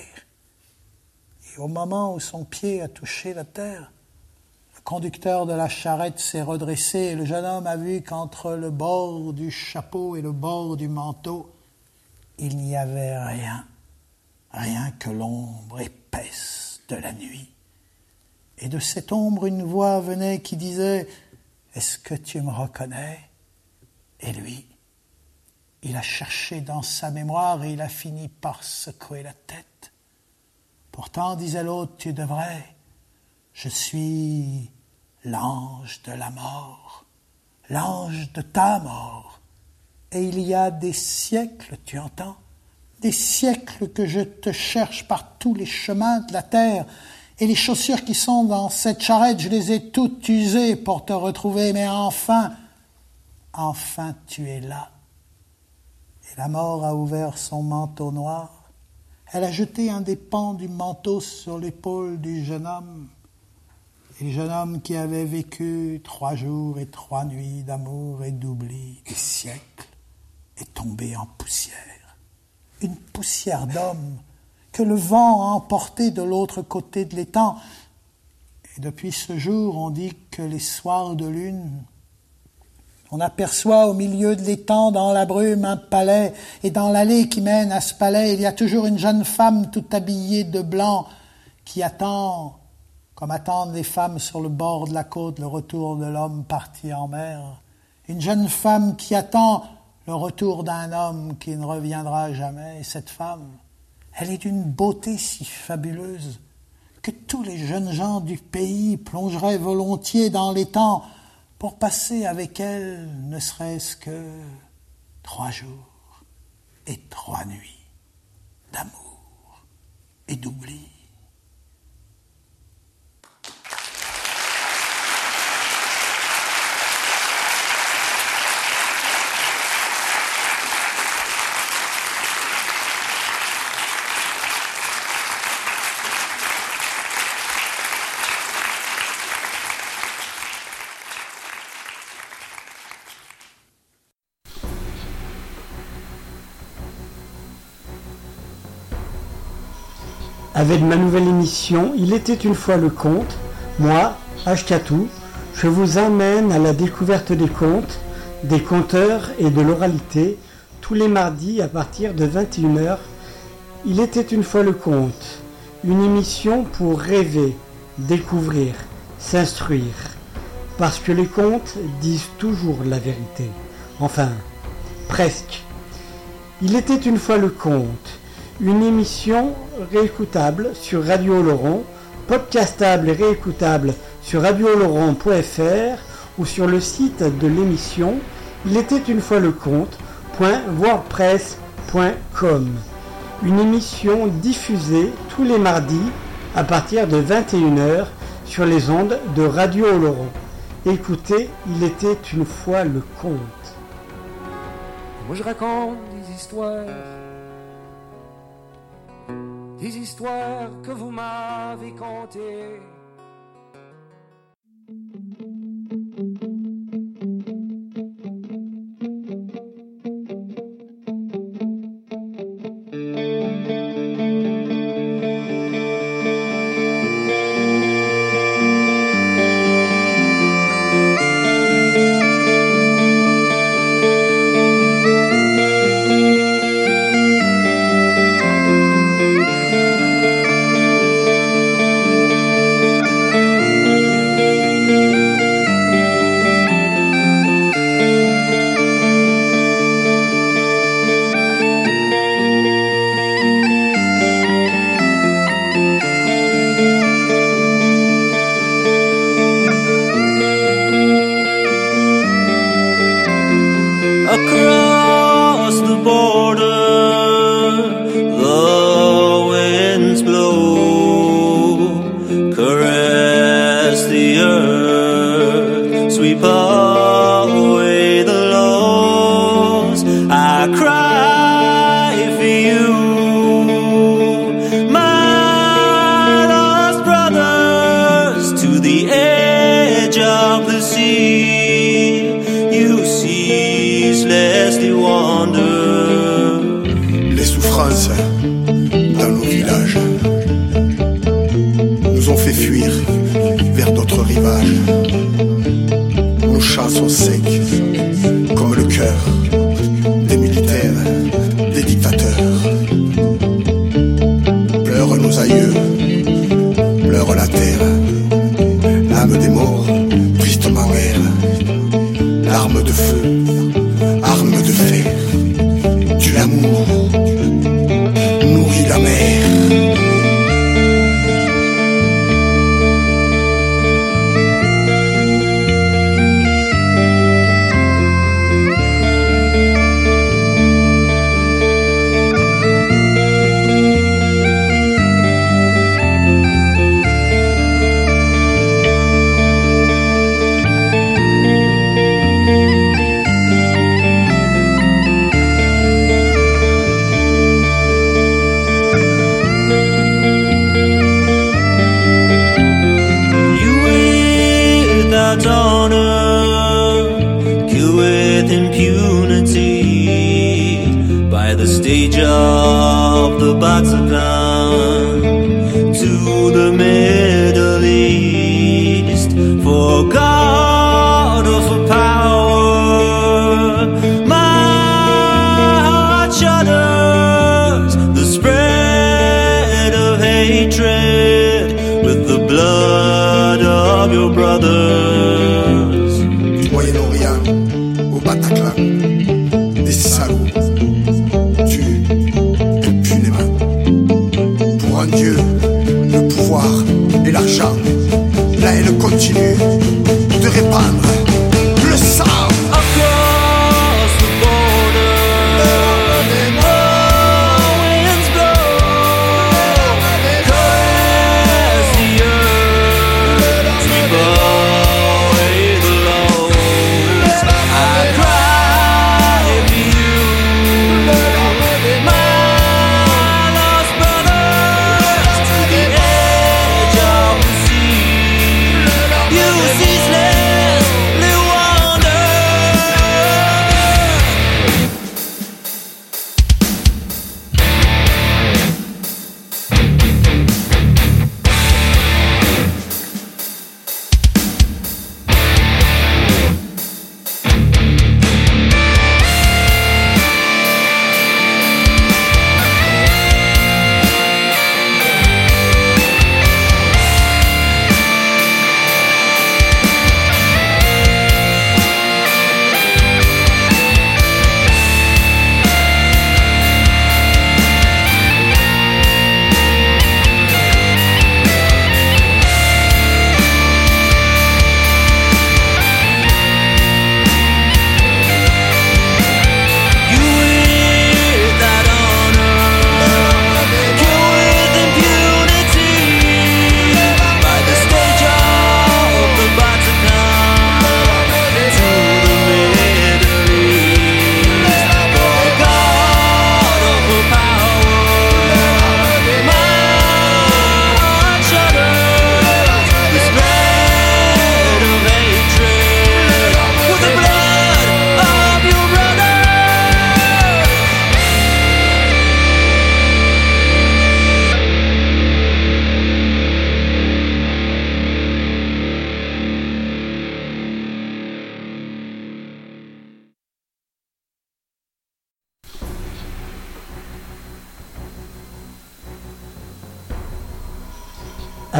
Et au moment où son pied a touché la terre, le conducteur de la charrette s'est redressé et le jeune homme a vu qu'entre le bord du chapeau et le bord du manteau, il n'y avait rien, rien que l'ombre épaisse de la nuit. Et de cette ombre, une voix venait qui disait Est-ce que tu me reconnais? Et lui, il a cherché dans sa mémoire et il a fini par secouer la tête. Pourtant, disait l'autre, tu devrais. Je suis l'ange de la mort, l'ange de ta mort. Et il y a des siècles, tu entends, des siècles que je te cherche par tous les chemins de la terre, et les chaussures qui sont dans cette charrette, je les ai toutes usées pour te retrouver, mais enfin, enfin tu es là. Et la mort a ouvert son manteau noir. Elle a jeté un des pans du manteau sur l'épaule du jeune homme. Et le jeune homme qui avait vécu trois jours et trois nuits d'amour et d'oubli, des siècles, est tombé en poussière. Une poussière d'homme que le vent a emporté de l'autre côté de l'étang. Et depuis ce jour, on dit que les soirs de lune, on aperçoit au milieu de l'étang, dans la brume, un palais, et dans l'allée qui mène à ce palais, il y a toujours une jeune femme tout habillée de blanc qui attend, comme attendent les femmes sur le bord de la côte, le retour de l'homme parti en mer. Une jeune femme qui attend le retour d'un homme qui ne reviendra jamais. Et cette femme, elle est d'une beauté si fabuleuse que tous les jeunes gens du pays plongeraient volontiers dans l'étang pour passer avec elle ne serait-ce que trois jours et trois nuits d'amour et d'oubli. Avec ma nouvelle émission Il était une fois le conte, moi, Ashkatou, je vous emmène à la découverte des contes, des conteurs et de l'oralité tous les mardis à partir de 21h. Il était une fois le conte, une émission pour rêver, découvrir, s'instruire. Parce que les contes disent toujours la vérité. Enfin, presque. Il était une fois le conte une émission réécoutable sur Radio Oloron, podcastable et réécoutable sur radiooloron.fr ou sur le site de l'émission Il était une fois le compte.wordpress.com. Une émission diffusée tous les mardis à partir de 21h sur les ondes de Radio Oloron. Écoutez, il était une fois le conte. Moi je raconte des histoires des histoires que vous m'avez contées.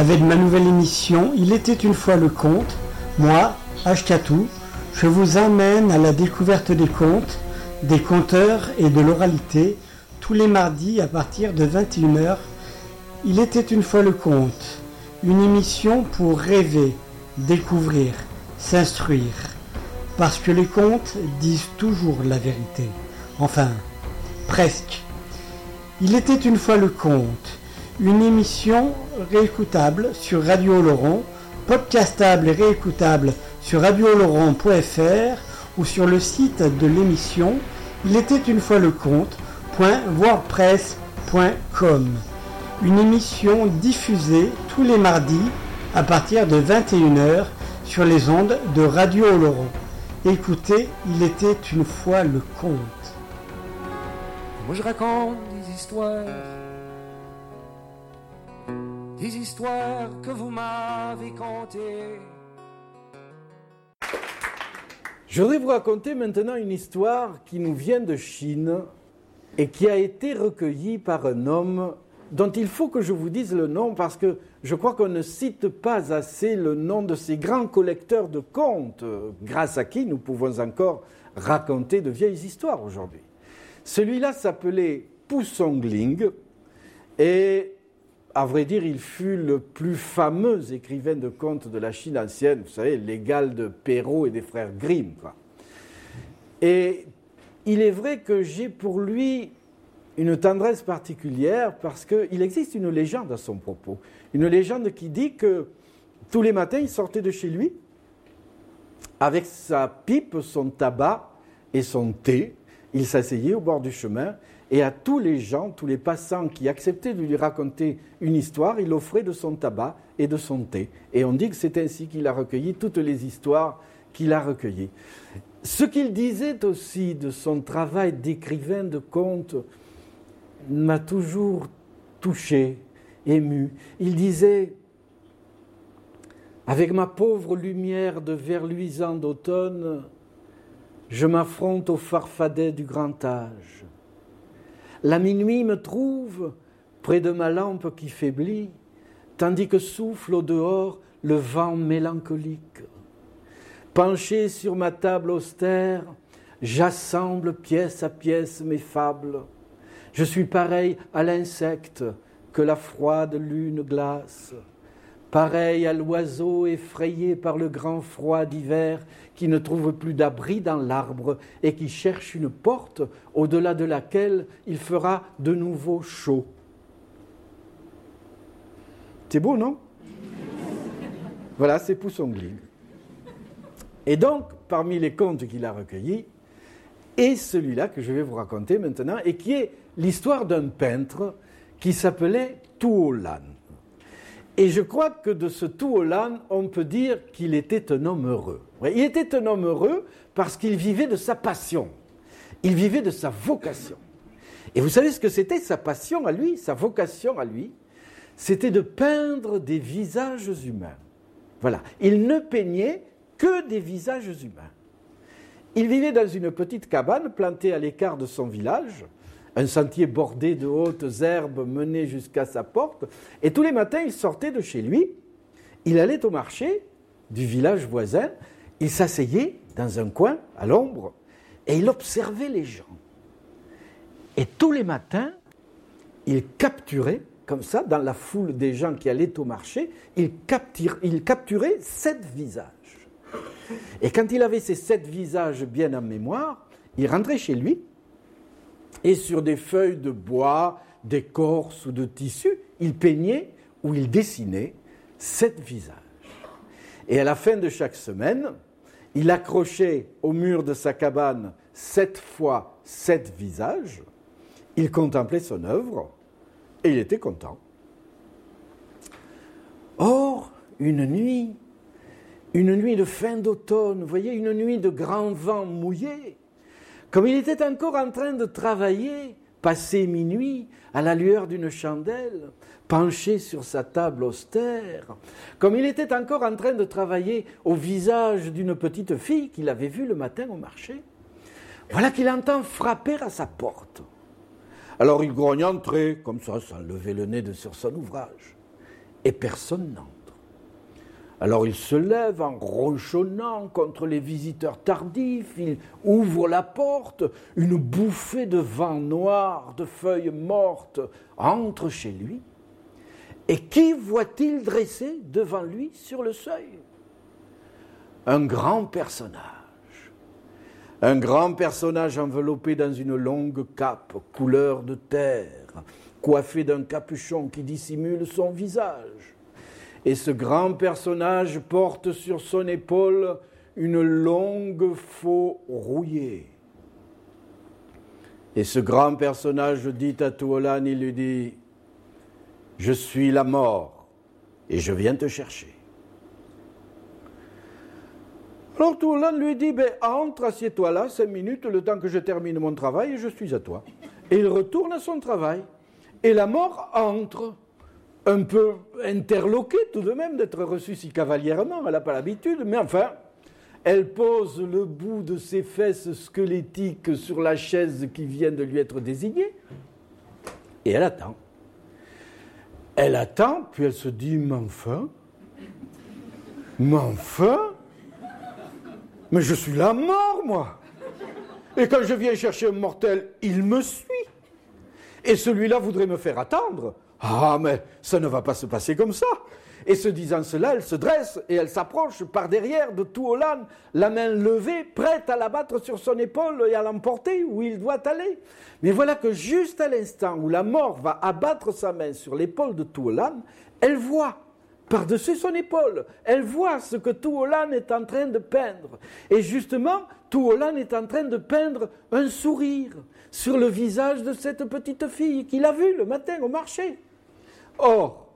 Avec ma nouvelle émission Il était une fois le conte, moi, Ashkatou, je vous emmène à la découverte des contes, des conteurs et de l'oralité tous les mardis à partir de 21h. Il était une fois le conte, une émission pour rêver, découvrir, s'instruire. Parce que les contes disent toujours la vérité. Enfin, presque. Il était une fois le conte, une émission réécoutable sur Radio Laurent, podcastable et réécoutable sur radioloron.fr ou sur le site de l'émission Il était une fois le compte.wordpress.com. Une émission diffusée tous les mardis à partir de 21h sur les ondes de Radio Laurent. Écoutez, il était une fois le conte. Moi je raconte des histoires des histoires que vous m'avez contées. Je voudrais vous raconter maintenant une histoire qui nous vient de Chine et qui a été recueillie par un homme dont il faut que je vous dise le nom parce que je crois qu'on ne cite pas assez le nom de ces grands collecteurs de contes, grâce à qui nous pouvons encore raconter de vieilles histoires aujourd'hui. Celui-là s'appelait Poussongling et à vrai dire, il fut le plus fameux écrivain de contes de la Chine ancienne, vous savez, l'égal de Perrault et des frères Grimm. Et il est vrai que j'ai pour lui une tendresse particulière parce qu'il existe une légende à son propos. Une légende qui dit que tous les matins, il sortait de chez lui avec sa pipe, son tabac et son thé. Il s'asseyait au bord du chemin et à tous les gens, tous les passants qui acceptaient de lui raconter une histoire, il offrait de son tabac et de son thé. Et on dit que c'est ainsi qu'il a recueilli toutes les histoires qu'il a recueillies. Ce qu'il disait aussi de son travail d'écrivain de contes m'a toujours touché, ému. Il disait Avec ma pauvre lumière de verre luisant d'automne, je m'affronte au farfadet du grand âge. La minuit me trouve près de ma lampe qui faiblit, tandis que souffle au dehors le vent mélancolique. Penché sur ma table austère, j'assemble pièce à pièce mes fables. Je suis pareil à l'insecte que la froide lune glace, pareil à l'oiseau effrayé par le grand froid d'hiver qui ne trouve plus d'abri dans l'arbre et qui cherche une porte au-delà de laquelle il fera de nouveau chaud. C'est beau, non? Voilà, c'est Poussongling. Et donc, parmi les contes qu'il a recueillis, est celui-là que je vais vous raconter maintenant, et qui est l'histoire d'un peintre qui s'appelait Tuolan. Et je crois que de ce Tuolan, on peut dire qu'il était un homme heureux. Il était un homme heureux parce qu'il vivait de sa passion. Il vivait de sa vocation. Et vous savez ce que c'était sa passion à lui, sa vocation à lui? C'était de peindre des visages humains. Voilà. Il ne peignait que des visages humains. Il vivait dans une petite cabane plantée à l'écart de son village. Un sentier bordé de hautes herbes menait jusqu'à sa porte. Et tous les matins, il sortait de chez lui. Il allait au marché du village voisin il s'asseyait dans un coin, à l'ombre, et il observait les gens. Et tous les matins, il capturait, comme ça, dans la foule des gens qui allaient au marché, il, capturait sept visages. Et quand il avait ces sept visages bien en mémoire, il rentrait chez lui, et sur des feuilles de bois, d'écorce ou de tissu, il peignait ou il dessinait sept visages. Et à la fin de chaque semaine, il accrochait au mur de sa cabane sept fois sept visages, il contemplait son œuvre et il était content. Or, une nuit, une nuit de fin d'automne, vous voyez, une nuit de grand vent mouillé, comme il était encore en train de travailler, passé minuit, à la lueur d'une chandelle, penché sur sa table austère, comme il était encore en train de travailler au visage d'une petite fille qu'il avait vue le matin au marché. Voilà qu'il entend frapper à sa porte. Alors il grogne entrer, comme ça, sans lever le nez de sur son ouvrage. Et personne n'entre. Alors il se lève en ronchonnant contre les visiteurs tardifs, il ouvre la porte, une bouffée de vent noir, de feuilles mortes entre chez lui. Et qui voit-il dressé devant lui sur le seuil? Un grand personnage. Un grand personnage enveloppé dans une longue cape couleur de terre, coiffé d'un capuchon qui dissimule son visage. Et ce grand personnage porte sur son épaule une longue faux rouillée. Et ce grand personnage dit à Tuolan, il lui dit, je suis la mort et je viens te chercher. Alors Toulan lui dit, ben, entre, assieds-toi là, cinq minutes, le temps que je termine mon travail, et je suis à toi. Et il retourne à son travail. Et la mort entre, un peu interloquée tout de même d'être reçue si cavalièrement, elle n'a pas l'habitude, mais enfin, elle pose le bout de ses fesses squelettiques sur la chaise qui vient de lui être désignée, et elle attend. Elle attend, puis elle se dit, mais enfin, mais enfin, mais je suis la mort, moi. Et quand je viens chercher un mortel, il me suit. Et celui-là voudrait me faire attendre. Ah, mais ça ne va pas se passer comme ça. Et se disant cela, elle se dresse et elle s'approche par derrière de tout la main levée, prête à l'abattre sur son épaule et à l'emporter où il doit aller. Mais voilà que juste à l'instant où la mort va abattre sa main sur l'épaule de tout elle voit par-dessus son épaule. Elle voit ce que Touolan est en train de peindre. Et justement, Touolan est en train de peindre un sourire sur le visage de cette petite fille qu'il a vue le matin au marché. Or,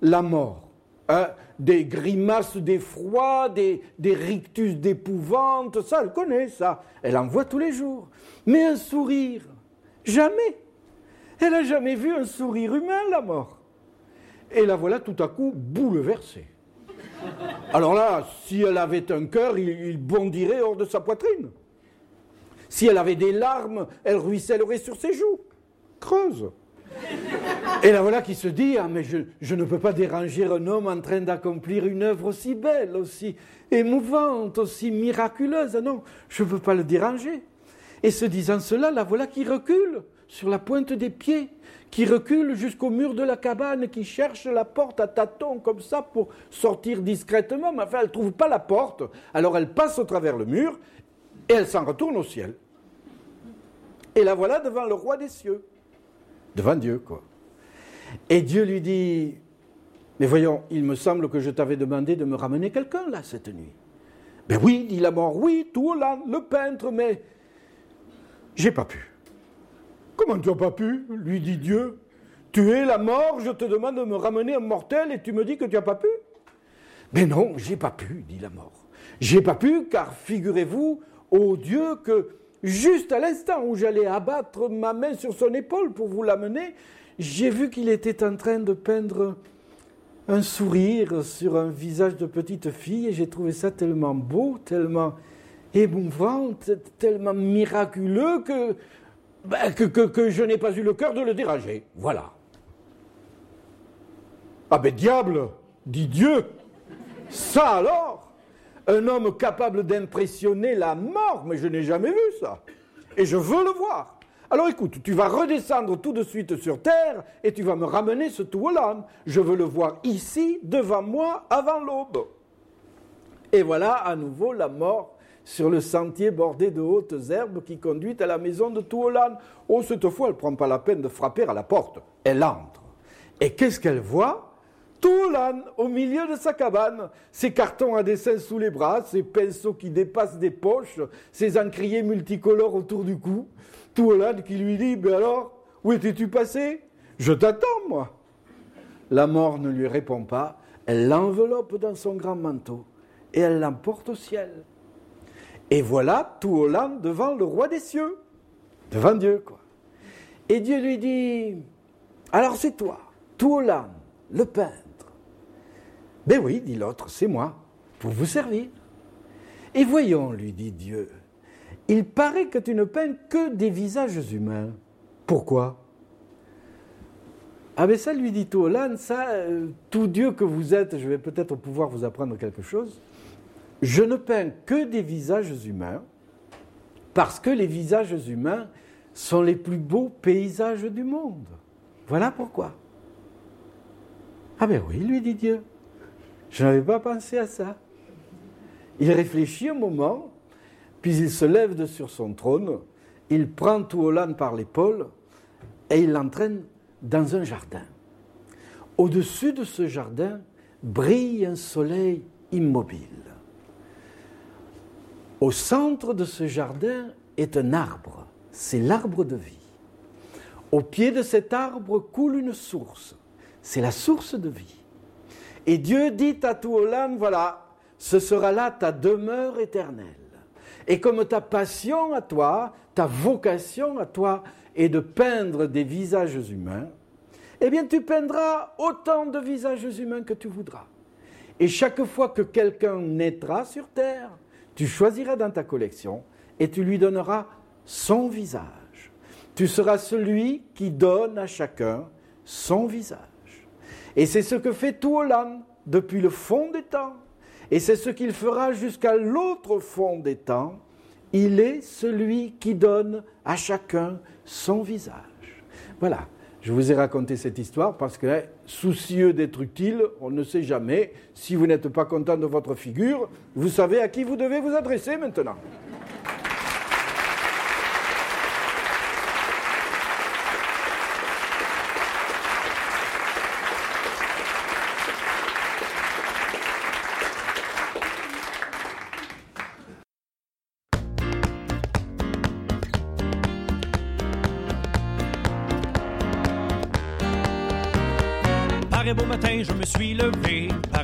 la mort, hein, des grimaces d'effroi, des, des rictus d'épouvante, ça, elle connaît ça. Elle en voit tous les jours. Mais un sourire, jamais. Elle n'a jamais vu un sourire humain, la mort. Et la voilà tout à coup bouleversée. Alors là, si elle avait un cœur, il, bondirait hors de sa poitrine. Si elle avait des larmes, elle ruissellerait sur ses joues. Creuse. Et la voilà qui se dit Ah, mais je, ne peux pas déranger un homme en train d'accomplir une œuvre aussi belle, aussi émouvante, aussi miraculeuse. Non, je ne peux pas le déranger. Et se disant cela, la voilà qui recule sur la pointe des pieds qui recule jusqu'au mur de la cabane, qui cherche la porte à tâtons comme ça pour sortir discrètement, mais enfin elle ne trouve pas la porte. Alors elle passe au travers le mur et elle s'en retourne au ciel. Et la voilà devant le roi des cieux, devant Dieu, quoi. Et Dieu lui dit, mais voyons, il me semble que je t'avais demandé de me ramener quelqu'un là cette nuit. Ben oui, dit la mort, oui, tout là, le peintre, mais j'ai pas pu. Comment tu n'as pas pu? lui dit Dieu. Tu es la mort, je te demande de me ramener un mortel et tu me dis que tu n'as pas pu Mais non, j'ai pas pu, dit la mort. J'ai pas pu car figurez-vous, ô Dieu, que juste à l'instant où j'allais abattre ma main sur son épaule pour vous l'amener, j'ai vu qu'il était en train de peindre un sourire sur un visage de petite fille et j'ai trouvé ça tellement beau, tellement émouvant, tellement miraculeux que ben, que, je n'ai pas eu le cœur de le déranger. Voilà. Ah ben diable, dit Dieu, ça alors? Un homme capable d'impressionner la mort, mais je n'ai jamais vu ça. Et je veux le voir. Alors écoute, tu vas redescendre tout de suite sur terre et tu vas me ramener ce Touolan. Je veux le voir ici, devant moi, avant l'aube. Et voilà à nouveau la mort sur le sentier bordé de hautes herbes qui conduit à la maison de Touolan. Oh, cette fois, elle ne prend pas la peine de frapper à la porte. Elle entre. Et qu'est-ce qu'elle voit? Touolan, au milieu de sa cabane, ses cartons à dessin sous les bras, ses pinceaux qui dépassent des poches, ses encriers multicolores autour du cou. Touolan qui lui dit Mais alors, où étais-tu passé? Je t'attends, moi. La mort ne lui répond pas. Elle l'enveloppe dans son grand manteau et elle l'emporte au ciel. Et voilà tout Hollande devant le roi des cieux, devant Dieu, quoi. Et Dieu lui dit Alors c'est toi, tout Hollande, le peintre. Ben oui, dit l'autre, c'est moi, pour vous servir. Et voyons, lui dit Dieu, il paraît que tu ne peins que des visages humains. Pourquoi? Ah ben ça, lui dit Hollande, ça, euh, tout Dieu que vous êtes, je vais peut-être pouvoir vous apprendre quelque chose je ne peins que des visages humains parce que les visages humains sont les plus beaux paysages du monde. Voilà pourquoi. Ah ben oui, lui dit Dieu. Je n'avais pas pensé à ça. Il réfléchit un moment, puis il se lève sur son trône, il prend Touolan par l'épaule et il l'entraîne dans un jardin. Au-dessus de ce jardin brille un soleil immobile. Au centre de ce jardin est un arbre, c'est l'arbre de vie. Au pied de cet arbre coule une source, c'est la source de vie. Et Dieu dit à Touolan, voilà, ce sera là ta demeure éternelle. Et comme ta passion à toi, ta vocation à toi est de peindre des visages humains, eh bien tu peindras autant de visages humains que tu voudras. Et chaque fois que quelqu'un naîtra sur terre, tu choisiras dans ta collection et tu lui donneras son visage. Tu seras celui qui donne à chacun son visage. Et c'est ce que fait tout Holland depuis le fond des temps. Et c'est ce qu'il fera jusqu'à l'autre fond des temps. Il est celui qui donne à chacun son visage. Voilà. Je vous ai raconté cette histoire parce que, soucieux d'être utile, on ne sait jamais. Si vous n'êtes pas content de votre figure, vous savez à qui vous devez vous adresser maintenant.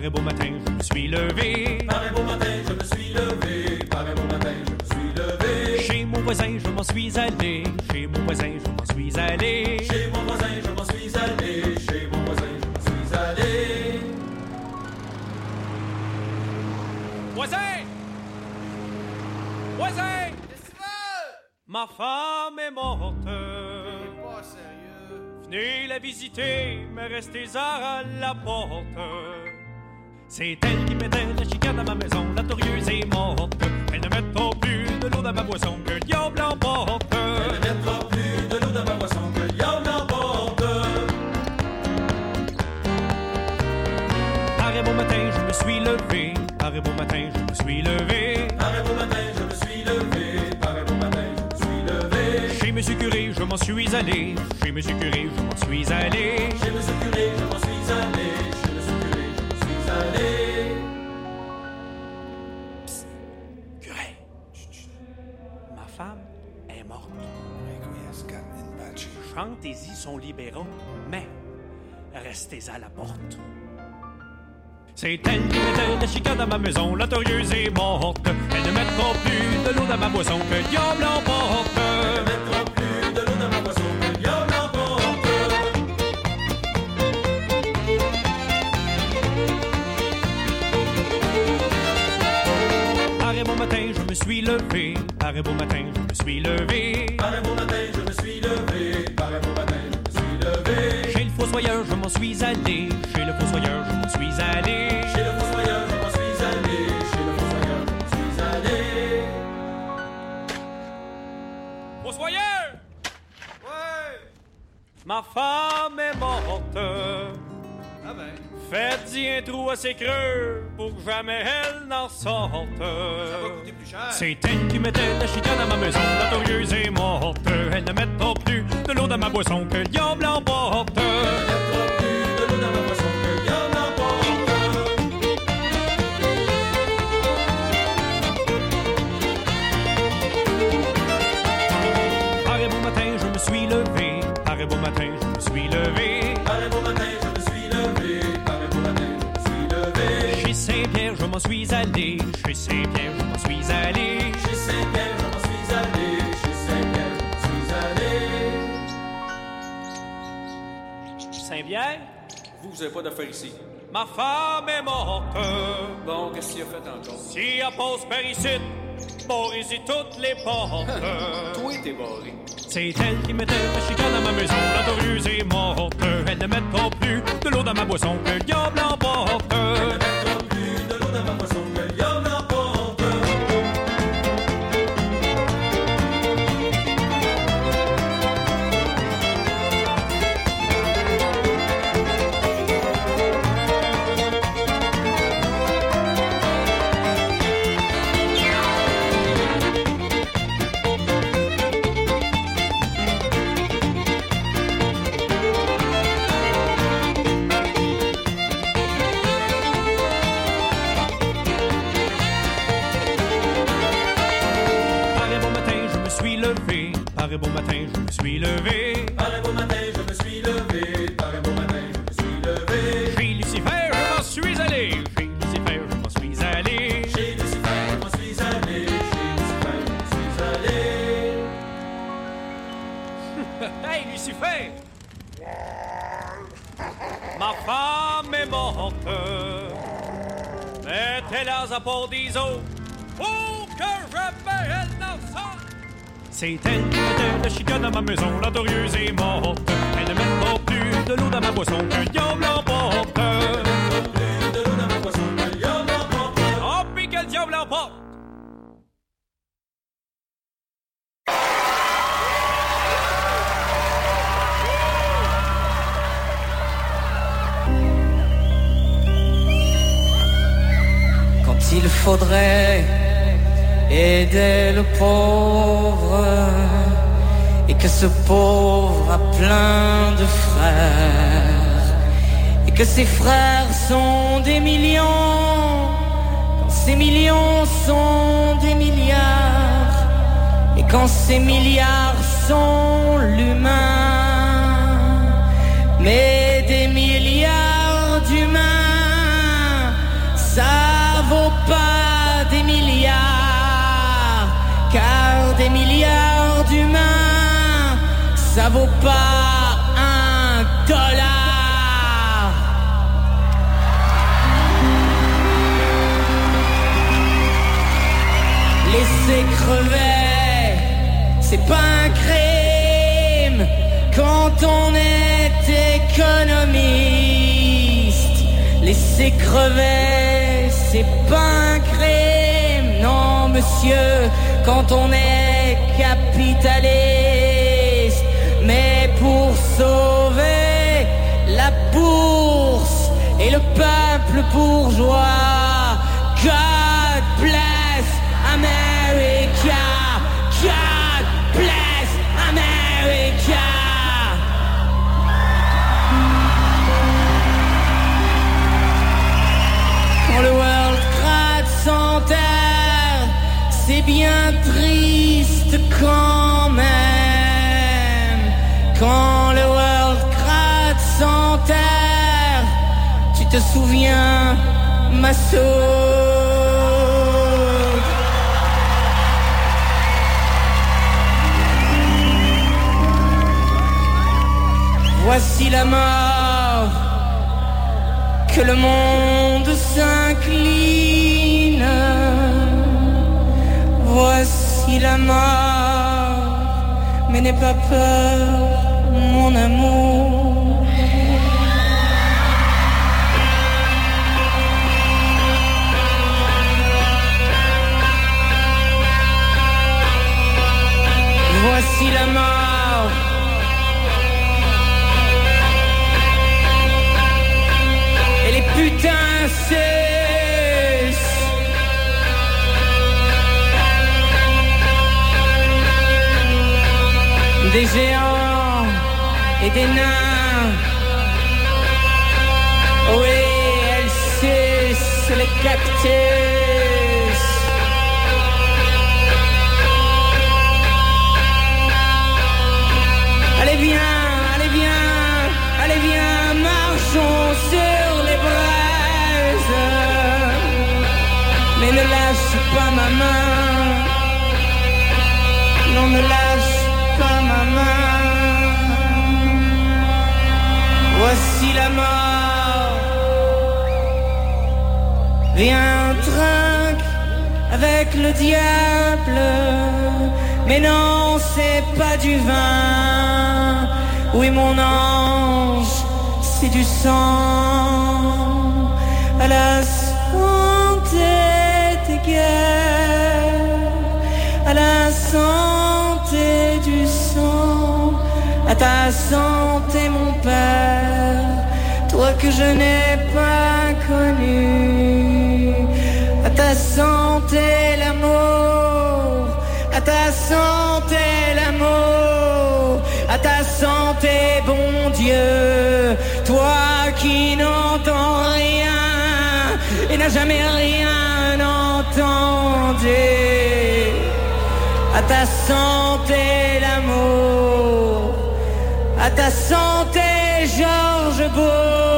Par beau matin, je me suis levé. Par beau matin, je me suis levé. Par beau matin, je me suis levé. Chez mon voisin, je m'en suis allé. Chez mon voisin, je m'en suis allé. Chez mon voisin, je m'en suis allé. Chez mon voisin, je m'en suis allé. Voisin! Voisin! Ma femme est morte. pas sérieux. Venez la visiter, mais restez à la porte. C'est elle qui mettait la chicane à ma maison, la torieuse est morte. Elle ne mettra plus de l'eau dans ma boisson que le diable. Elle ne mettra plus de l'eau dans ma boisson que le diable emporte. Par beau matin, je me suis levé. Par beau matin, je me suis levé. Par beau matin, je me suis levé. Par beau matin, je me suis levé. Chez Monsieur Curé, je m'en suis allé. Chez Monsieur Curé, je m'en suis allé. Chez Monsieur Curé, je m'en suis allé. Chantez-y son libéraux, mais restez à la porte. C'est elle qui mettait la chicane à ma maison, la torieuse est morte. Elle ne mettra plus de l'eau dans ma boisson que le diable emporte. Suis levé. Par beau matin, je me suis levé. Par beau matin, je me suis levé. Par beau matin, je me suis levé. Chez le fossoyeur, je m'en suis allé. Chez le fossoyeur, je m'en suis allé. Chez le fossoyeur, je m'en suis allé. Chez le fossoyeur, je m'en suis allé. Fossoyeur! Ouais! Ma femme est morte. Ah ben. Faites-y un trou assez creux pour que jamais elle n'en sorte. Ça va coûter plus cher. C'est elle qui mettait la chicane à ma maison, la torieuse est morte. Elle ne mettra plus de l'eau dans ma boisson que le diable emporte. Elle ne mettra plus de l'eau dans ma boisson que le diable emporte. Beau matin, je me suis levé. Par beau matin, je me suis levé. M'en suis allé? Chez Saint-Pierre, je m'en suis allé. Chez Saint-Pierre, je m'en suis allé. Chez Saint-Pierre, je m'en suis allé. Saint-Pierre, Vous, vous avez pas d'affaires ici. ma femme est morte. Bon, qu'est-ce qu'il a fait encore? Si elle passe par ici, barrez-y toutes les portes. Toi, t'es barré. C'est elle qui mettait la chicane à ma maison, la torieuse est morte. Elle ne mettra plus de l'eau dans ma boisson que le diable emporte? Laisser crever, c'est pas un crime quand on est économiste. Laisser crever, c'est pas un crime, non monsieur, quand on est capitaliste. Mais pour sauver la bourse et le peuple bourgeois, bien triste quand même. Quand le World Trade Center, tu te souviens, ma Voici la mort que le monde s'incline. Voici la mort, mais n'aie pas peur, mon amour. Voici la mort. Des géants et des nains. Oui, elles cessent les cactus. Allez viens, allez viens, allez viens, marchons sur les braises. Mais ne lâche pas ma main. Non, ne lâche Voici la mort. Viens, trinque avec le diable. Mais non, c'est pas du vin. Oui, mon ange, c'est du sang. À la santé des guerres, à la santé du sang, à ta santé, mon père, que je n'ai pas connu, à ta santé, l'amour, à ta santé, l'amour, à ta santé, bon Dieu, toi qui n'entends rien et n'a jamais rien entendu. À ta santé, l'amour, à ta santé, Georges Bush.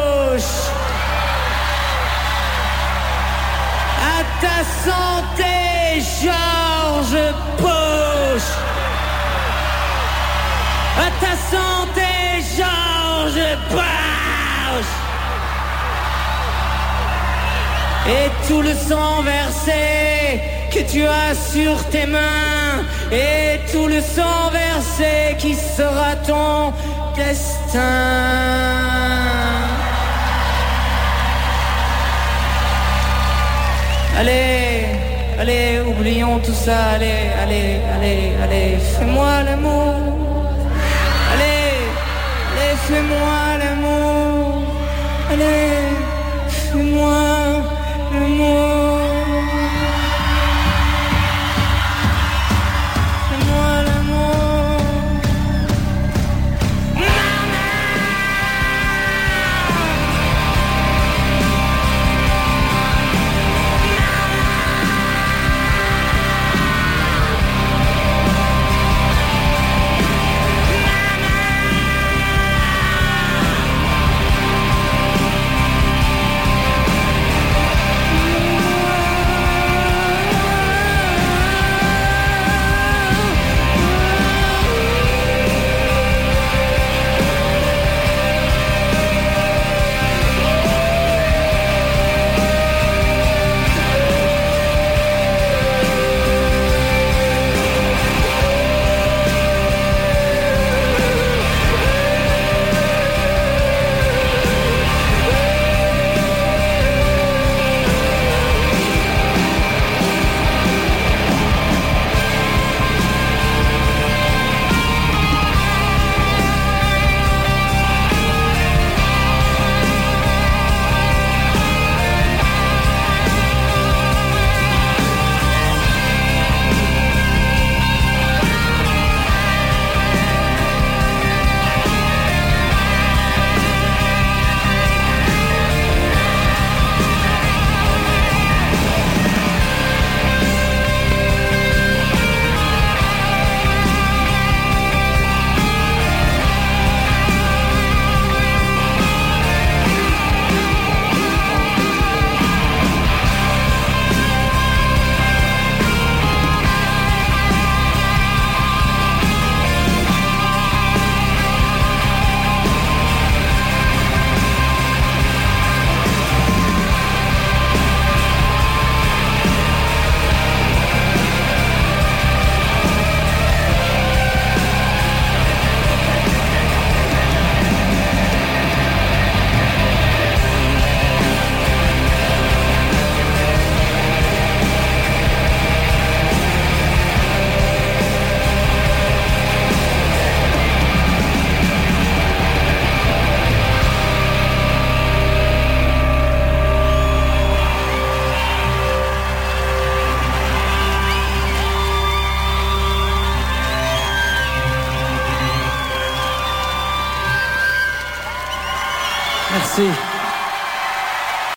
Santé, Georges Bush. À ta santé, Georges Bush. Et tout le sang versé que tu as sur tes mains, et tout le sang versé qui sera ton destin. Allez, allez, oublions tout ça, allez, allez, allez, allez, fais-moi l'amour. Allez, allez, fais-moi l'amour. Allez,